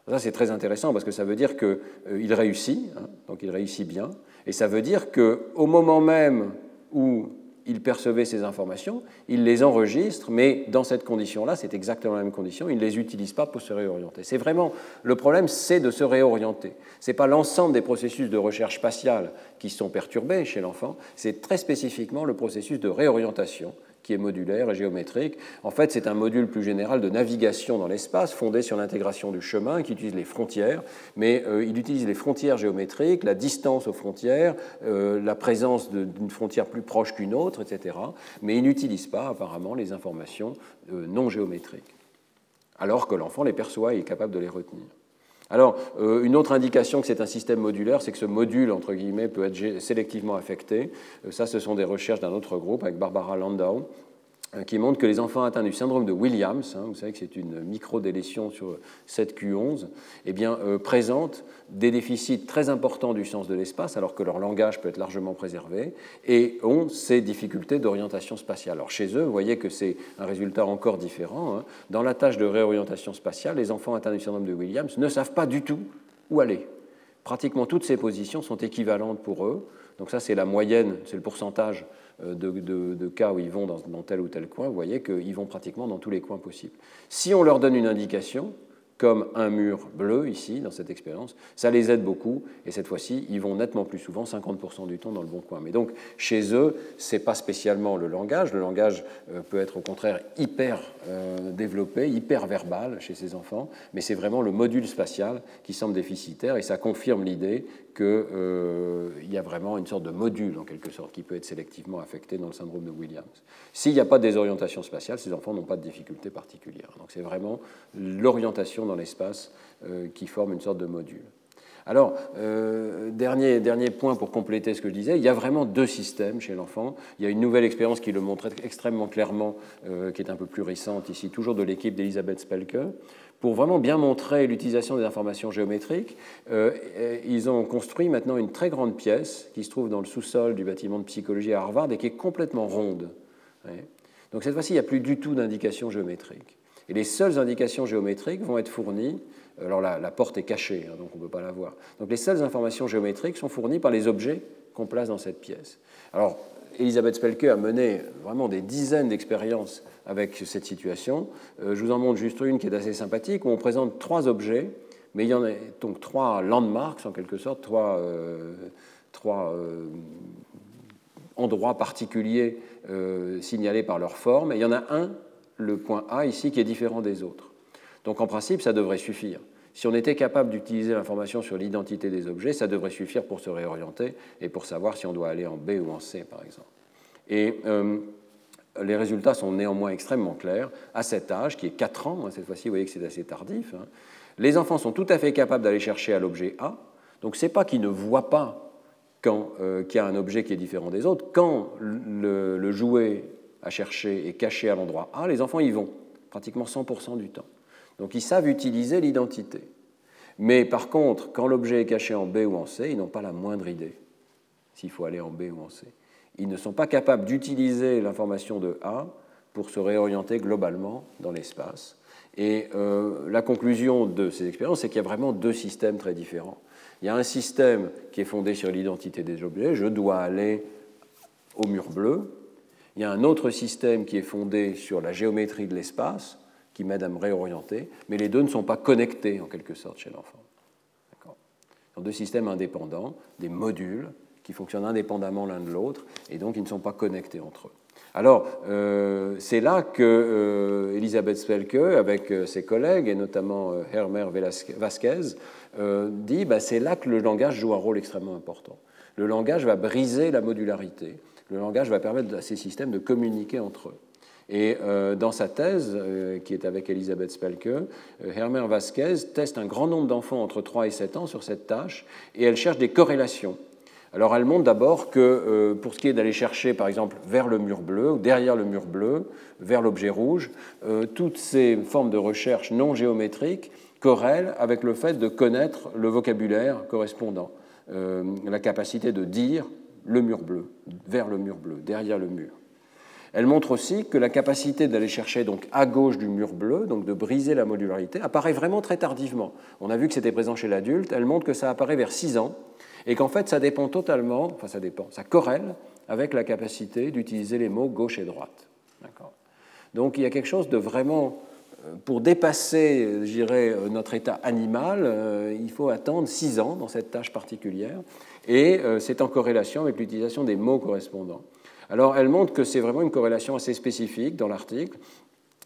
Ça, c'est très intéressant parce que ça veut dire qu'il euh, réussit, hein, donc il réussit bien, et ça veut dire qu'au moment même où il percevait ces informations, il les enregistre, mais dans cette condition-là, c'est exactement la même condition, il ne les utilise pas pour se réorienter. C'est vraiment, le problème, c'est de se réorienter. Ce n'est pas l'ensemble des processus de recherche spatiale qui sont perturbés chez l'enfant, c'est très spécifiquement le processus de réorientation qui est modulaire et géométrique. En fait, c'est un module plus général de navigation dans l'espace fondé sur l'intégration du chemin qui utilise les frontières, mais euh, il utilise les frontières géométriques, la distance aux frontières, euh, la présence d'une frontière plus proche qu'une autre, etc. Mais il n'utilise pas apparemment les informations euh, non géométriques, alors que l'enfant les perçoit et est capable de les retenir. Alors, une autre indication que c'est un système modulaire, c'est que ce module, entre guillemets, peut être sélectivement affecté. ça, ce sont des recherches d'un autre groupe avec Barbara Landau, euh, qui montre que les enfants atteints du syndrome de Williams, hein, vous savez que c'est une microdélétion sur 7Q11, eh bien, euh, présentent des déficits très importants du sens de l'espace, alors que leur langage peut être largement préservé, et ont ces difficultés d'orientation spatiale. Alors chez eux, vous voyez que c'est un résultat encore différent. Hein. Dans la tâche de réorientation spatiale, les enfants atteints du syndrome de Williams ne savent pas du tout où aller. Pratiquement toutes ces positions sont équivalentes pour eux. Donc ça, c'est la moyenne, c'est le pourcentage euh, de, cas où ils vont dans, dans, tel ou tel coin, vous voyez qu'ils vont pratiquement dans tous les coins possibles. Si on leur donne une indication, comme un mur bleu ici, dans cette expérience, ça les aide beaucoup, et cette fois-ci, ils vont nettement plus souvent, 50% du temps, dans le bon coin. Mais donc, chez eux, ce n'est pas spécialement le langage, le langage euh, peut être au contraire hyper euh, développé, hyper verbal chez ces enfants, mais c'est vraiment le module spatial qui semble déficitaire, et ça confirme l'idée qu'il euh, y a vraiment une sorte de module, en quelque sorte, qui peut être sélectivement affecté dans le syndrome de Williams. S'il n'y a pas de désorientation spatiale, ces enfants n'ont pas de difficulté particulière. Donc c'est vraiment l'orientation dans l'espace euh, qui forme une sorte de module. Alors, euh, dernier, dernier point pour compléter ce que je disais, il y a vraiment deux systèmes chez l'enfant. Il y a une nouvelle expérience qui le montre extrêmement clairement, qui est un peu plus récente ici, toujours de l'équipe d'Elisabeth Spelke. Pour vraiment bien montrer l'utilisation des informations géométriques, ils ont construit maintenant une très grande pièce qui se trouve dans le sous-sol du bâtiment de psychologie à Harvard et qui est complètement ronde. Donc cette fois-ci, il n'y a plus du tout d'indications géométriques. Et les seules indications géométriques vont être fournies, alors la, porte est cachée, hein, donc on ne peut pas la voir. Donc les seules informations géométriques sont fournies par les objets qu'on place dans cette pièce. Alors, Elisabeth Spelke a mené vraiment des dizaines d'expériences avec cette situation. Euh, je vous en montre juste une qui est assez sympathique, où on présente trois objets, mais il y en a donc trois landmarks en quelque sorte, trois, euh, trois euh, endroits particuliers signalés par leur forme, et il y en a un le point A ici qui est différent des autres. Donc en principe, ça devrait suffire. Si on était capable d'utiliser l'information sur l'identité des objets, ça devrait suffire pour se réorienter et pour savoir si on doit aller en B ou en C, par exemple. Et euh, les résultats sont néanmoins extrêmement clairs. À cet âge, qui est 4 ans, hein, cette fois-ci, vous voyez que c'est assez tardif, hein, les enfants sont tout à fait capables d'aller chercher à l'objet A. Donc ce n'est pas qu'ils ne voient pas quand, qu'il y a un objet qui est différent des autres. Quand le, le jouet à chercher est caché à l'endroit A, les enfants y vont, pratiquement 100% du temps. Donc ils savent utiliser l'identité. Mais par contre, quand l'objet est caché en B ou en C, ils n'ont pas la moindre idée s'il faut aller en B ou en C. Ils ne sont pas capables d'utiliser l'information de A pour se réorienter globalement dans l'espace. Et euh, la conclusion de ces expériences, c'est qu'il y a vraiment deux systèmes très différents. Il y a un système qui est fondé sur l'identité des objets, je dois aller au mur bleu. Il y a un autre système qui est fondé sur la géométrie de l'espace, qui m'aide à me réorienter, mais les deux ne sont pas connectés en quelque sorte chez l'enfant. Ce sont deux systèmes indépendants, des modules qui fonctionnent indépendamment l'un de l'autre, et donc ils ne sont pas connectés entre eux. Alors, euh, c'est là que euh, Elisabeth Spelke, avec euh, ses collègues, et notamment Hermer Vasquez, dit bah, c'est là que le langage joue un rôle extrêmement important. Le langage va briser la modularité. Le langage va permettre à ces systèmes de communiquer entre eux. Et euh, dans sa thèse, euh, qui est avec Elisabeth Spelke, euh, Hermer Vasquez teste un grand nombre d'enfants entre 3 et 7 ans sur cette tâche, et elle cherche des corrélations. Alors elle montre d'abord que pour ce qui est d'aller chercher, par exemple, vers le mur bleu, ou derrière le mur bleu, vers l'objet rouge, toutes ces formes de recherche non géométriques corrèlent avec le fait de connaître le vocabulaire correspondant, la capacité de dire le mur bleu, vers le mur bleu, derrière le mur. Elle montre aussi que la capacité d'aller chercher donc à gauche du mur bleu, donc de briser la modularité, apparaît vraiment très tardivement. On a vu que c'était présent chez l'adulte, elle montre que ça apparaît vers 6 ans, et qu'en fait ça dépend totalement, enfin ça dépend, ça corrèle avec la capacité d'utiliser les mots gauche et droite. Donc il y a quelque chose de vraiment euh, pour dépasser, je dirais, euh, notre état animal, euh, il faut attendre 6 ans dans cette tâche particulière, et c'est en corrélation avec l'utilisation des mots correspondants. Alors elle montre que c'est vraiment une corrélation assez spécifique dans l'article.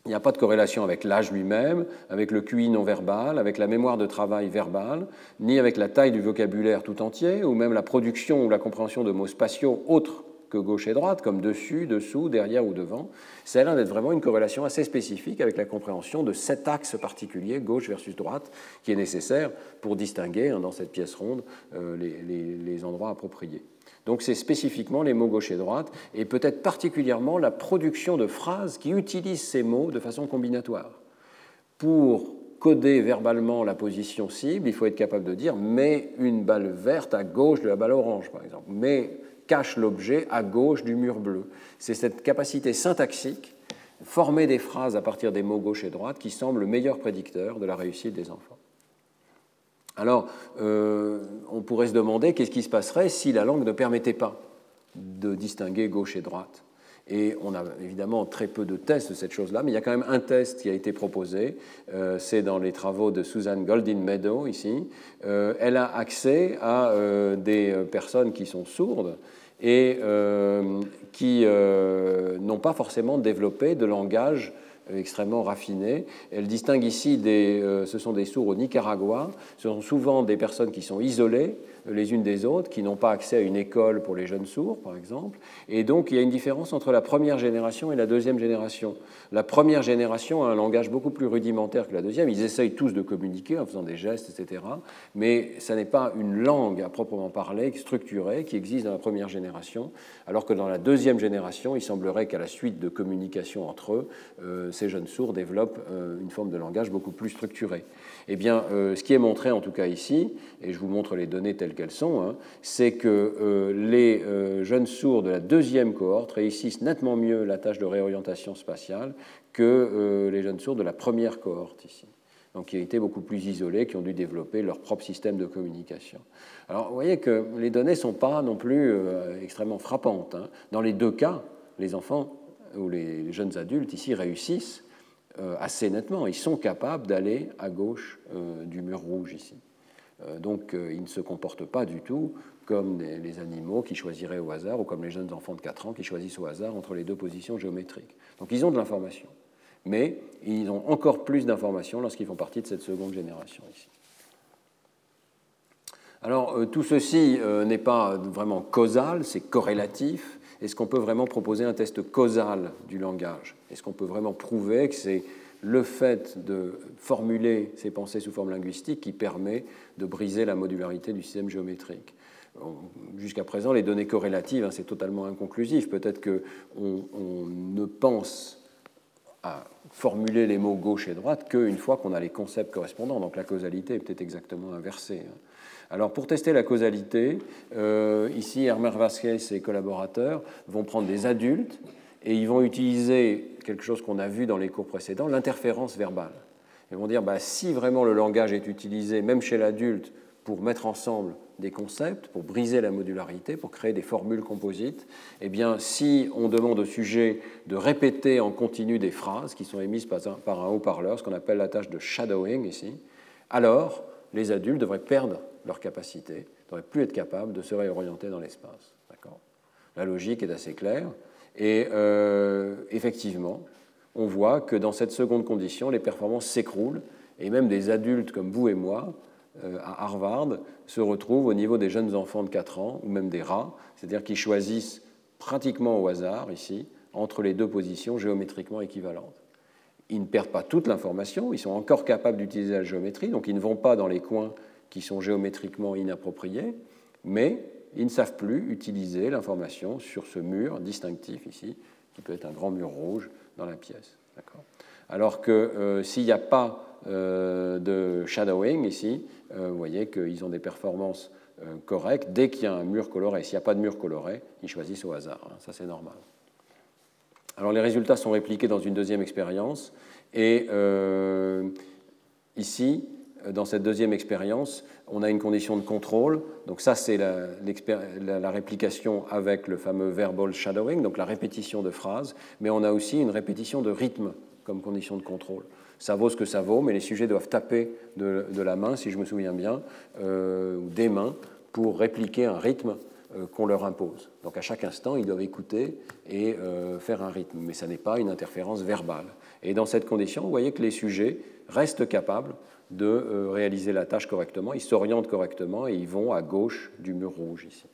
Il n'y a pas de corrélation avec l'âge lui-même, avec le QI non verbal, avec la mémoire de travail verbale, ni avec la taille du vocabulaire tout entier, ou même la production ou la compréhension de mots spatiaux autres que gauche et droite, comme dessus, dessous, derrière ou devant. A l'air d'être vraiment une corrélation assez spécifique avec la compréhension de cet axe particulier, gauche versus droite, qui est nécessaire pour distinguer hein, dans cette pièce ronde euh, les endroits appropriés. Donc c'est spécifiquement les mots gauche et droite, et peut-être particulièrement la production de phrases qui utilisent ces mots de façon combinatoire. Pour coder verbalement la position cible, il faut être capable de dire mets une balle verte à gauche de la balle orange, par exemple, mais cache l'objet à gauche du mur bleu. C'est cette capacité syntaxique, former des phrases à partir des mots gauche et droite, qui semble le meilleur prédicteur de la réussite des enfants. Alors, euh, on pourrait se demander qu'est-ce qui se passerait si la langue ne permettait pas de distinguer gauche et droite. Et on a évidemment très peu de tests de cette chose-là, mais il y a quand même un test qui a été proposé. Euh, c'est dans les travaux de Susan Goldin Meadow ici. Euh, elle a accès à des personnes qui sont sourdes et qui n'ont pas forcément développé de langage extrêmement raffinée. Elle distingue ici, des, euh, ce sont des sourds au Nicaragua, ce sont souvent des personnes qui sont isolées les unes des autres, qui n'ont pas accès à une école pour les jeunes sourds, par exemple. Et donc, il y a une différence entre la première génération et la deuxième génération. La première génération a un langage beaucoup plus rudimentaire que la deuxième. Ils essayent tous de communiquer en faisant des gestes, etc. Mais ça n'est pas une langue à proprement parler, structurée, qui existe dans la première génération, alors que dans la deuxième génération, il semblerait qu'à la suite de communication entre eux, ces jeunes sourds développent euh, une forme de langage beaucoup plus structuré. Eh bien, euh, ce qui est montré en tout cas ici, et je vous montre les données telles qu'elles sont, hein, c'est que euh, les jeunes sourds de la deuxième cohorte réussissent nettement mieux la tâche de réorientation spatiale que les jeunes sourds de la première cohorte ici donc qui été beaucoup plus isolés, qui ont dû développer leur propre système de communication. Alors vous voyez que les données ne sont pas non plus extrêmement frappantes. Hein. Dans les deux cas, les enfants où les jeunes adultes ici réussissent euh, assez nettement. Ils sont capables d'aller à gauche euh, du mur rouge ici. Euh, donc ils ne se comportent pas du tout comme les animaux qui choisiraient au hasard ou comme les jeunes enfants de 4 ans qui choisissent au hasard entre les deux positions géométriques. Donc ils ont de l'information. Mais ils ont encore plus d'informations lorsqu'ils font partie de cette seconde génération ici. Alors tout ceci n'est pas vraiment causal, c'est corrélatif. Est-ce qu'on peut vraiment proposer un test causal du langage? Est-ce qu'on peut vraiment prouver que c'est le fait de formuler ces pensées sous forme linguistique qui permet de briser la modularité du système géométrique? Jusqu'à présent, les données corrélatives, hein, c'est totalement inconclusif. Peut-être qu'on on ne pense à formuler les mots gauche et droite qu'une fois qu'on a les concepts correspondants. Donc la causalité est peut-être exactement inversée. Hein. Alors pour tester la causalité, euh, ici Hermer Vasquez et ses collaborateurs vont prendre des adultes et ils vont utiliser quelque chose qu'on a vu dans les cours précédents, l'interférence verbale. Ils vont dire bah, si vraiment le langage est utilisé, même chez l'adulte, pour mettre ensemble des concepts, pour briser la modularité, pour créer des formules composites, eh bien, si on demande au sujet de répéter en continu des phrases qui sont émises par un, haut-parleur, ce qu'on appelle la tâche de shadowing ici, alors les adultes devraient perdre leur capacité, devraient plus être capables de se réorienter dans l'espace. La logique est assez claire. Et euh, effectivement, on voit que dans cette seconde condition, les performances s'écroulent, et même des adultes comme vous et moi, euh, à Harvard, se retrouvent au niveau des jeunes enfants de 4 ans, ou même des rats, c'est-à-dire qu'ils choisissent pratiquement au hasard, ici, entre les deux positions géométriquement équivalentes. Ils ne perdent pas toute l'information, ils sont encore capables d'utiliser la géométrie, donc ils ne vont pas dans les coins qui sont géométriquement inappropriés, mais ils ne savent plus utiliser l'information sur ce mur distinctif ici, qui peut être un grand mur rouge dans la pièce. Alors que euh, s'il n'y a pas euh, de shadowing ici, euh, vous voyez qu'ils ont des performances correctes dès qu'il y a un mur coloré. S'il n'y a pas de mur coloré, ils choisissent au hasard. Hein. ça, c'est normal. Alors les résultats sont répliqués dans une deuxième expérience. Et ici, dans cette deuxième expérience, on a une condition de contrôle. Donc ça, c'est la, réplication avec le fameux verbal shadowing, donc la répétition de phrases, mais on a aussi une répétition de rythme comme condition de contrôle. Ça vaut ce que ça vaut, mais les sujets doivent taper de, la main, si je me souviens bien, euh, ou des mains, pour répliquer un rythme euh, qu'on leur impose. Donc à chaque instant, ils doivent écouter et euh, faire un rythme, mais ça n'est pas une interférence verbale. Et dans cette condition, vous voyez que les sujets restent capables de euh, réaliser la tâche correctement. Ils s'orientent correctement et ils vont à gauche du mur rouge ici.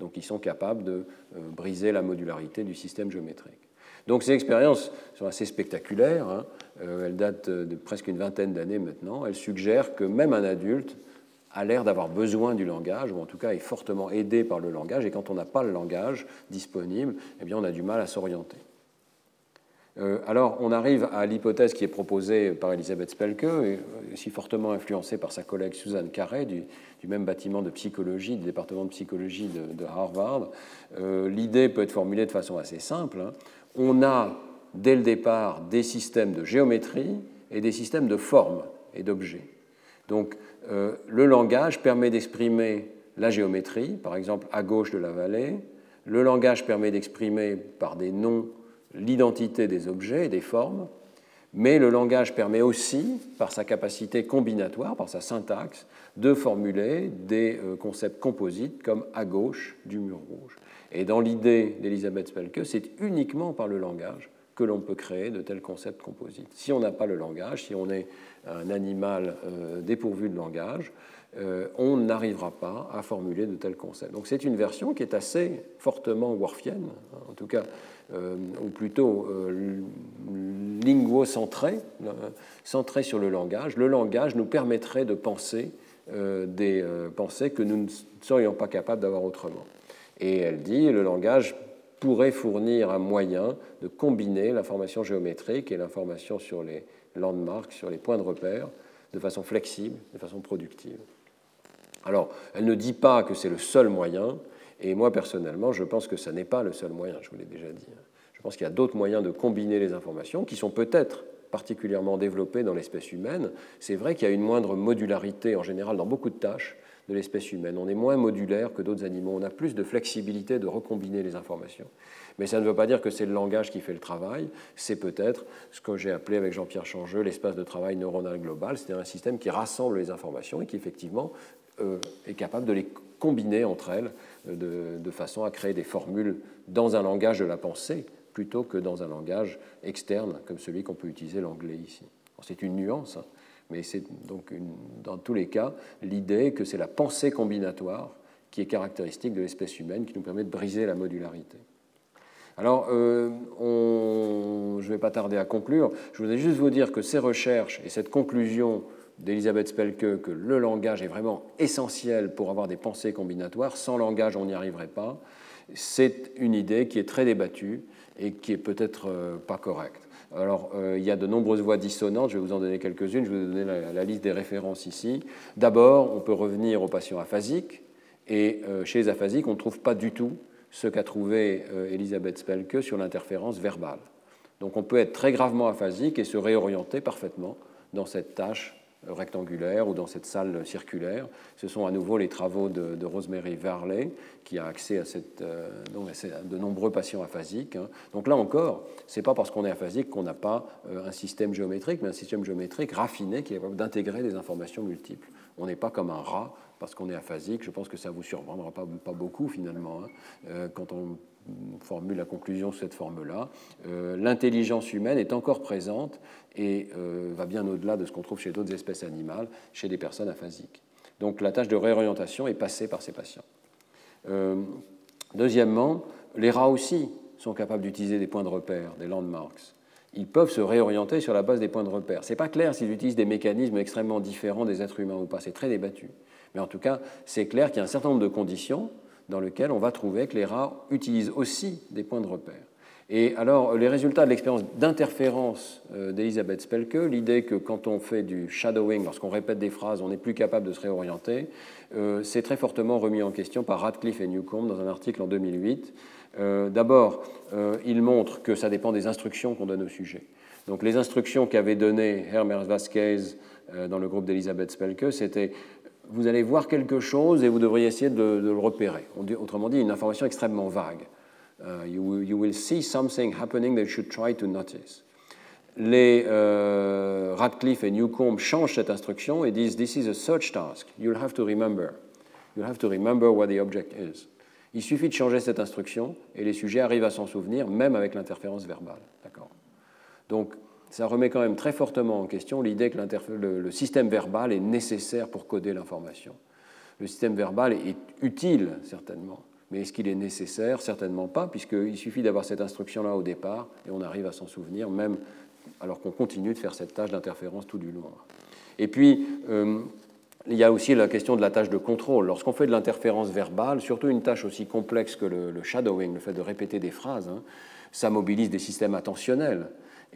Donc ils sont capables de euh, briser la modularité du système géométrique. Donc ces expériences sont assez spectaculaires. Hein. Euh, elles datent de presque une vingtaine d'années maintenant. Elles suggèrent que même un adulte a l'air d'avoir besoin du langage, ou en tout cas est fortement aidé par le langage. Et quand on n'a pas le langage disponible, eh on a du mal à s'orienter. Euh, alors, on arrive à l'hypothèse qui est proposée par Elisabeth Spelke, euh, aussi fortement influencée par sa collègue Suzanne Carré du, même bâtiment de psychologie, du département de psychologie de, Harvard. Euh, l'idée peut être formulée de façon assez simple. Hein. On a, dès le départ, des systèmes de géométrie et des systèmes de forme et d'objets. Donc, le langage permet d'exprimer la géométrie, par exemple à gauche de la vallée. Le langage permet d'exprimer par des noms l'identité des objets et des formes, mais le langage permet aussi, par sa capacité combinatoire, par sa syntaxe, de formuler des euh, concepts composites comme à gauche du mur rouge. Et dans l'idée d'Elisabeth Spelke, c'est uniquement par le langage que l'on peut créer de tels concepts composites. Si on n'a pas le langage, si on est un animal euh, dépourvu de langage, euh, on n'arrivera pas à formuler de tels concepts. Donc c'est une version qui est assez fortement worfienne, en tout cas euh, ou plutôt euh, linguocentré, euh, centré sur le langage. Le langage nous permettrait de penser des pensées que nous ne serions pas capables d'avoir autrement. Et elle dit, le langage pourrait fournir un moyen de combiner l'information géométrique et l'information sur les landmarks, sur les points de repère, de façon flexible, de façon productive. Alors, elle ne dit pas que c'est le seul moyen, et moi, personnellement, je pense que ce n'est pas le seul moyen, je vous l'ai déjà dit. Je pense qu'il y a d'autres moyens de combiner les informations qui sont peut-être particulièrement développés dans l'espèce humaine. C'est vrai qu'il y a une moindre modularité en général dans beaucoup de tâches de l'espèce humaine. On est moins modulaire que d'autres animaux. On a plus de flexibilité de recombiner les informations. Mais ça ne veut pas dire que c'est le langage qui fait le travail. C'est peut-être ce que j'ai appelé avec Jean-Pierre Changeux l'espace de travail neuronal global. C'est un système qui rassemble les informations et qui effectivement euh, est capable de les combiner entre elles de, façon à créer des formules dans un langage de la pensée plutôt que dans un langage externe comme celui qu'on peut utiliser l'anglais ici. C'est une nuance, hein, mais c'est donc dans tous les cas l'idée que c'est la pensée combinatoire qui est caractéristique de l'espèce humaine qui nous permet de briser la modularité. Alors, euh, je ne vais pas tarder à conclure. Je voudrais juste vous dire que ces recherches et cette conclusion d'Elisabeth Spelke que le langage est vraiment essentiel pour avoir des pensées combinatoires. Sans langage, on n'y arriverait pas. C'est une idée qui est très débattue et qui est peut-être euh, pas correcte. Alors, euh, il y a de nombreuses voix dissonantes, je vais vous en donner quelques-unes, je vais vous donner la, liste des références ici. D'abord, on peut revenir aux patients aphasiques, et chez les aphasiques, on ne trouve pas du tout ce qu'a trouvé Elisabeth Spelke sur l'interférence verbale. Donc on peut être très gravement aphasique et se réorienter parfaitement dans cette tâche rectangulaire ou dans cette salle circulaire. Ce sont à nouveau les travaux de, Rosemary Varley qui a accès à, euh, de nombreux patients aphasiques. Hein. Donc là encore, ce n'est pas parce qu'on est aphasique qu'on n'a pas euh, un système géométrique, mais un système géométrique raffiné qui est capable d'intégrer des informations multiples. On n'est pas comme un rat parce qu'on est aphasique. Je pense que ça ne vous surprendra pas, beaucoup finalement hein. euh, quand on formule la conclusion sous cette forme-là. Euh, l'intelligence humaine est encore présente et euh, va bien au-delà de ce qu'on trouve chez d'autres espèces animales, chez des personnes aphasiques. Donc la tâche de réorientation est passée par ces patients. Deuxièmement, les rats aussi sont capables d'utiliser des points de repère, des landmarks. Ils peuvent se réorienter sur la base des points de repère. Ce n'est pas clair s'ils utilisent des mécanismes extrêmement différents des êtres humains ou pas, c'est très débattu. Mais en tout cas, c'est clair qu'il y a un certain nombre de conditions dans lequel on va trouver que les rats utilisent aussi des points de repère. Et alors, les résultats de l'expérience d'interférence euh, d'Elisabeth Spelke, l'idée que quand on fait du shadowing, lorsqu'on répète des phrases, on n'est plus capable de se réorienter, euh, c'est très fortement remis en question par Radcliffe et Newcomb dans un article en 2008. Euh, d'abord, il montre que ça dépend des instructions qu'on donne au sujet. Donc, les instructions qu'avait données Hermes Vasquez dans le groupe d'Elisabeth Spelke, c'était vous allez voir quelque chose et vous devriez essayer de, le repérer. Autrement dit, une information extrêmement vague. Uh, you, will, see something happening that you should try to notice. Les euh, Radcliffe et Newcomb changent cette instruction et disent This is a search task. You'll have to remember. You'll have to remember what the object is. Il suffit de changer cette instruction et les sujets arrivent à s'en souvenir, même avec l'interférence verbale. D'accord? Donc, ça remet quand même très fortement en question l'idée que le, système verbal est nécessaire pour coder l'information. Le système verbal est utile, certainement, mais est-ce qu'il est nécessaire? Certainement pas, puisqu'il suffit d'avoir cette instruction-là au départ et on arrive à s'en souvenir, même alors qu'on continue de faire cette tâche d'interférence tout du long. Et puis, euh, il y a aussi la question de la tâche de contrôle. Lorsqu'on fait de l'interférence verbale, surtout une tâche aussi complexe que le, shadowing, le fait de répéter des phrases, hein, ça mobilise des systèmes attentionnels.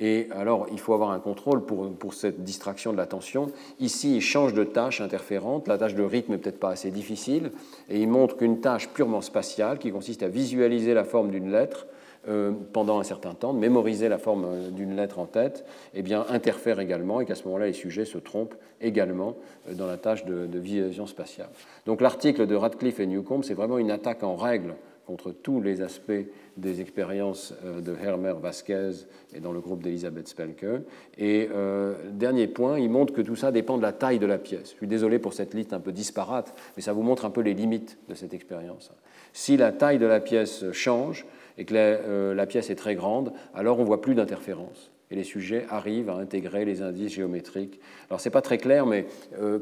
Et alors, il faut avoir un contrôle pour, pour cette distraction de l'attention. Ici, il change de tâche interférente. La tâche de rythme n'est peut-être pas assez difficile. Et il montre qu'une tâche purement spatiale, qui consiste à visualiser la forme d'une lettre euh, pendant un certain temps, de mémoriser la forme euh, d'une lettre en tête, eh bien, interfère également et qu'à ce moment-là, les sujets se trompent également euh, dans la tâche de, de visualisation spatiale. Donc l'article de Radcliffe et Newcomb, c'est vraiment une attaque en règle contre tous les aspects des expériences euh, de Hermer Vasquez et dans le groupe d'Elisabeth Spelke. Et euh, dernier point, il montre que tout ça dépend de la taille de la pièce. Je suis désolé pour cette liste un peu disparate, mais ça vous montre un peu les limites de cette expérience. Si la taille de la pièce change et que la, euh, pièce est très grande, alors on voit plus d'interférences et les sujets arrivent à intégrer les indices géométriques. Alors ce n'est pas très clair, mais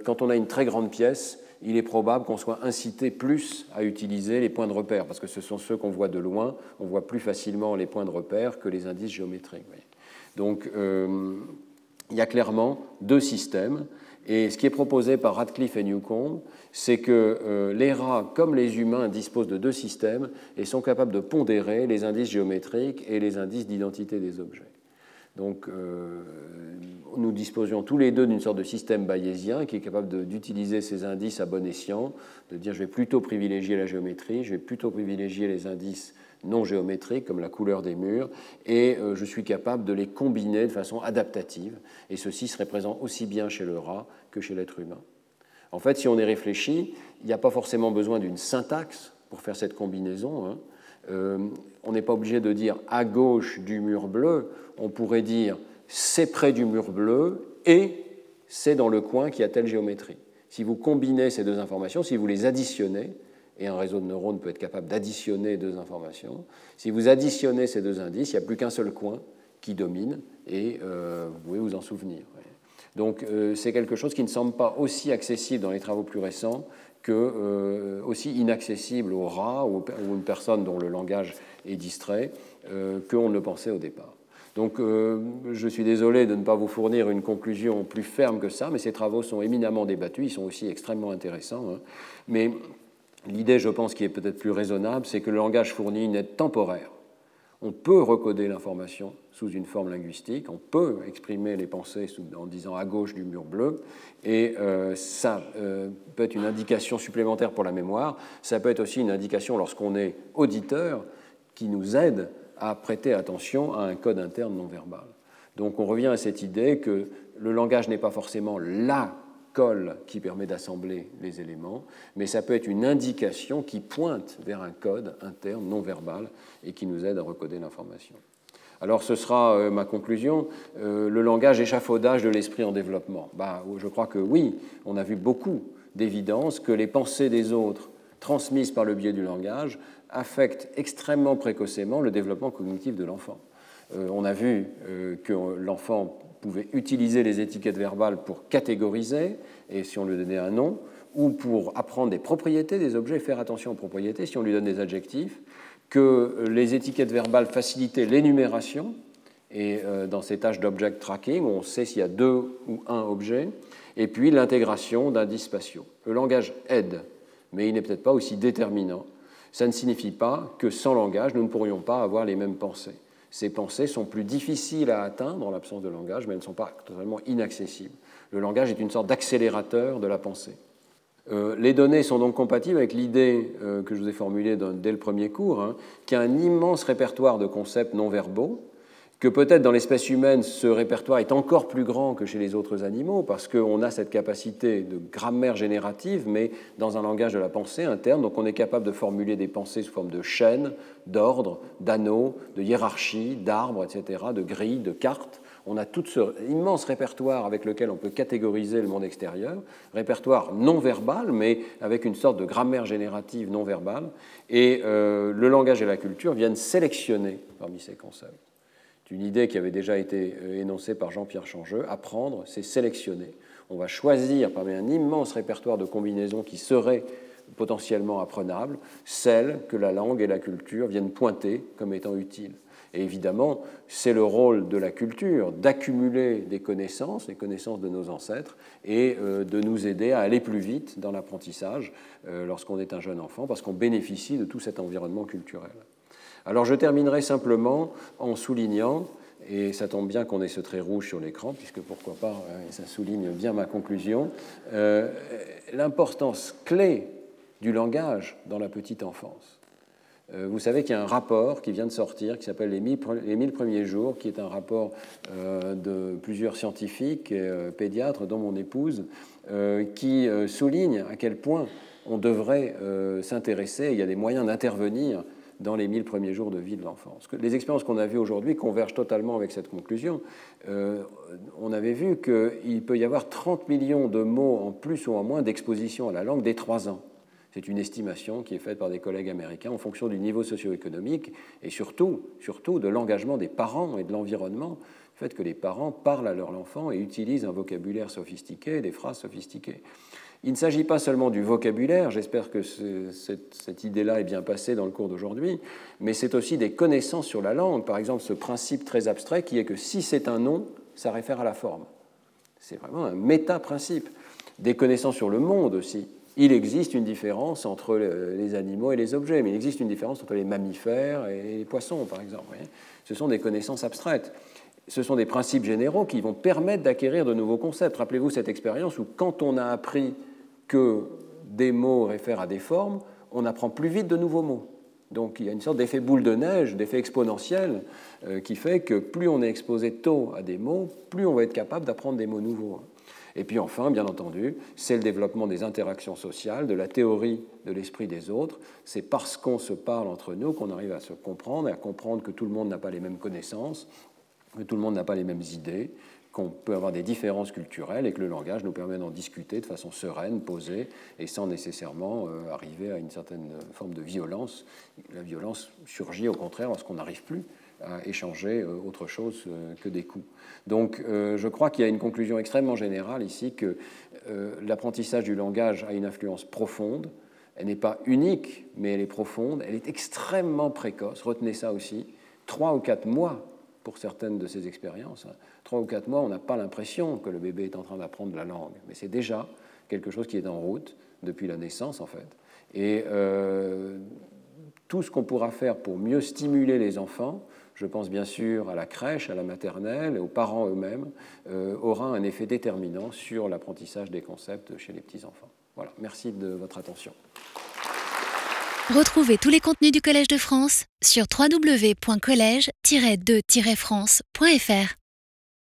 quand on a une très grande pièce, il est probable qu'on soit incité plus à utiliser les points de repère, parce que ce sont ceux qu'on voit de loin, on voit plus facilement les points de repère que les indices géométriques. Donc euh, il y a clairement deux systèmes, et ce qui est proposé par Radcliffe et Newcomb, c'est que euh, les rats, comme les humains, disposent de deux systèmes et sont capables de pondérer les indices géométriques et les indices d'identité des objets. Donc, euh, nous disposions tous les deux d'une sorte de système bayésien qui est capable d'utiliser ces indices à bon escient, de dire je vais plutôt privilégier la géométrie, je vais plutôt privilégier les indices non géométriques comme la couleur des murs, et euh, je suis capable de les combiner de façon adaptative. Et ceci serait présent aussi bien chez le rat que chez l'être humain. En fait, si on y réfléchit, il n'y a pas forcément besoin d'une syntaxe pour faire cette combinaison. Hein. Euh, on n'est pas obligé de dire à gauche du mur bleu, on pourrait dire c'est près du mur bleu et c'est dans le coin qui a telle géométrie. Si vous combinez ces deux informations, si vous les additionnez, et un réseau de neurones peut être capable d'additionner deux informations, si vous additionnez ces deux indices, il n'y a plus qu'un seul coin qui domine et euh, vous pouvez vous en souvenir. Donc euh, c'est quelque chose qui ne semble pas aussi accessible dans les travaux plus récents que euh, aussi inaccessible aux rats ou, ou une personne dont le langage est distrait qu'on ne le pensait au départ. Donc je suis désolé de ne pas vous fournir une conclusion plus ferme que ça, mais ces travaux sont éminemment débattus, ils sont aussi extrêmement intéressants. Hein. Mais l'idée, je pense, qui est peut-être plus raisonnable, c'est que le langage fournit une aide temporaire. On peut recoder l'information sous une forme linguistique, on peut exprimer les pensées en disant à gauche du mur bleu, et euh, ça euh, peut être une indication supplémentaire pour la mémoire, ça peut être aussi une indication lorsqu'on est auditeur qui nous aide à prêter attention à un code interne non verbal. Donc on revient à cette idée que le langage n'est pas forcément la colle qui permet d'assembler les éléments, mais ça peut être une indication qui pointe vers un code interne non verbal et qui nous aide à recoder l'information. Alors ce sera euh, ma conclusion, euh, le langage échafaudage de l'esprit en développement. Bah, je crois que oui, on a vu beaucoup d'évidence que les pensées des autres transmises par le biais du langage affectent extrêmement précocement le développement cognitif de l'enfant. Euh, on a vu que l'enfant pouvait utiliser les étiquettes verbales pour catégoriser, et si on lui donnait un nom, ou pour apprendre des propriétés des objets, faire attention aux propriétés si on lui donne des adjectifs, que les étiquettes verbales facilitaient l'énumération, et euh, dans ces tâches d'object tracking, on sait s'il y a deux ou un objet, et puis l'intégration d'indices spatiaux. Le langage aide, mais il n'est peut-être pas aussi déterminant. Ça ne signifie pas que sans langage, nous ne pourrions pas avoir les mêmes pensées. Ces pensées sont plus difficiles à atteindre en l'absence de langage, mais elles ne sont pas totalement inaccessibles. Le langage est une sorte d'accélérateur de la pensée. Euh, les données sont donc compatibles avec l'idée euh, que je vous ai formulée dès le premier cours, hein, qu'il y a un immense répertoire de concepts non verbaux, que peut-être dans l'espèce humaine, ce répertoire est encore plus grand que chez les autres animaux, parce qu'on a cette capacité de grammaire générative, mais dans un langage de la pensée interne, donc on est capable de formuler des pensées sous forme de chaînes, d'ordres, d'anneaux, de hiérarchies, d'arbres, etc., de grilles, de cartes on a tout ce immense répertoire avec lequel on peut catégoriser le monde extérieur, répertoire non verbal, mais avec une sorte de grammaire générative non verbale, et euh, le langage et la culture viennent sélectionner parmi ces concepts. C'est une idée qui avait déjà été euh, énoncée par Jean-Pierre Changeux. Apprendre, c'est sélectionner. On va choisir parmi un immense répertoire de combinaisons qui seraient potentiellement apprenables, celles que la langue et la culture viennent pointer comme étant utiles. Et évidemment, c'est le rôle de la culture d'accumuler des connaissances, les connaissances de nos ancêtres, et euh, de nous aider à aller plus vite dans l'apprentissage euh, lorsqu'on est un jeune enfant, parce qu'on bénéficie de tout cet environnement culturel. Alors je terminerai simplement en soulignant, et ça tombe bien qu'on ait ce trait rouge sur l'écran, puisque pourquoi pas, hein, ça souligne bien ma conclusion, euh, l'importance clé du langage dans la petite enfance. Euh, vous savez qu'il y a un rapport qui vient de sortir qui s'appelle les 1000 premiers jours, qui est un rapport euh, de plusieurs scientifiques et pédiatres, dont mon épouse, qui souligne à quel point on devrait s'intéresser, il y a des moyens d'intervenir dans les 1000 premiers jours de vie de l'enfant. Les expériences qu'on a vues aujourd'hui convergent totalement avec cette conclusion. on avait vu qu'il peut y avoir 30 millions de mots en plus ou en moins d'exposition à la langue dès 3 ans. C'est une estimation qui est faite par des collègues américains en fonction du niveau socio-économique et surtout, surtout de l'engagement des parents et de l'environnement, le fait que les parents parlent à leur enfant et utilisent un vocabulaire sophistiqué, des phrases sophistiquées. Il ne s'agit pas seulement du vocabulaire, j'espère que cette, idée-là est bien passée dans le cours d'aujourd'hui, mais c'est aussi des connaissances sur la langue. Par exemple, ce principe très abstrait qui est que si c'est un nom, ça réfère à la forme. C'est vraiment un méta-principe. Des connaissances sur le monde aussi il existe une différence entre les animaux et les objets, mais il existe une différence entre les mammifères et les poissons, par exemple. Ce sont des connaissances abstraites. Ce sont des principes généraux qui vont permettre d'acquérir de nouveaux concepts. Rappelez-vous cette expérience où quand on a appris que des mots réfèrent à des formes, on apprend plus vite de nouveaux mots. Donc il y a une sorte d'effet boule de neige, d'effet exponentiel, euh, qui fait que plus on est exposé tôt à des mots, plus on va être capable d'apprendre des mots nouveaux. Et puis enfin, bien entendu, c'est le développement des interactions sociales, de la théorie de l'esprit des autres. C'est parce qu'on se parle entre nous qu'on arrive à se comprendre et à comprendre que tout le monde n'a pas les mêmes connaissances, que tout le monde n'a pas les mêmes idées, qu'on peut avoir des différences culturelles et que le langage nous permet d'en discuter de façon sereine, posée et sans nécessairement euh, arriver à une certaine forme de violence. La violence surgit au contraire lorsqu'on n'arrive plus à échanger euh, autre chose euh, que des coups. Donc je crois qu'il y a une conclusion extrêmement générale ici que l'apprentissage du langage a une influence profonde. Elle n'est pas unique, mais elle est profonde. Elle est extrêmement précoce. Retenez ça aussi. Trois ou quatre mois pour certaines de ces expériences. Trois ou quatre mois, on n'a pas l'impression que le bébé est en train d'apprendre la langue, mais c'est déjà quelque chose qui est en route depuis la naissance, en fait. Et euh, tout ce qu'on pourra faire pour mieux stimuler les enfants, je pense bien sûr à la crèche, à la maternelle aux parents eux-mêmes, euh, aura un effet déterminant sur l'apprentissage des concepts chez les petits-enfants. Voilà, merci de votre attention. Retrouvez tous les contenus du Collège de France sur www.colège-2-france.fr.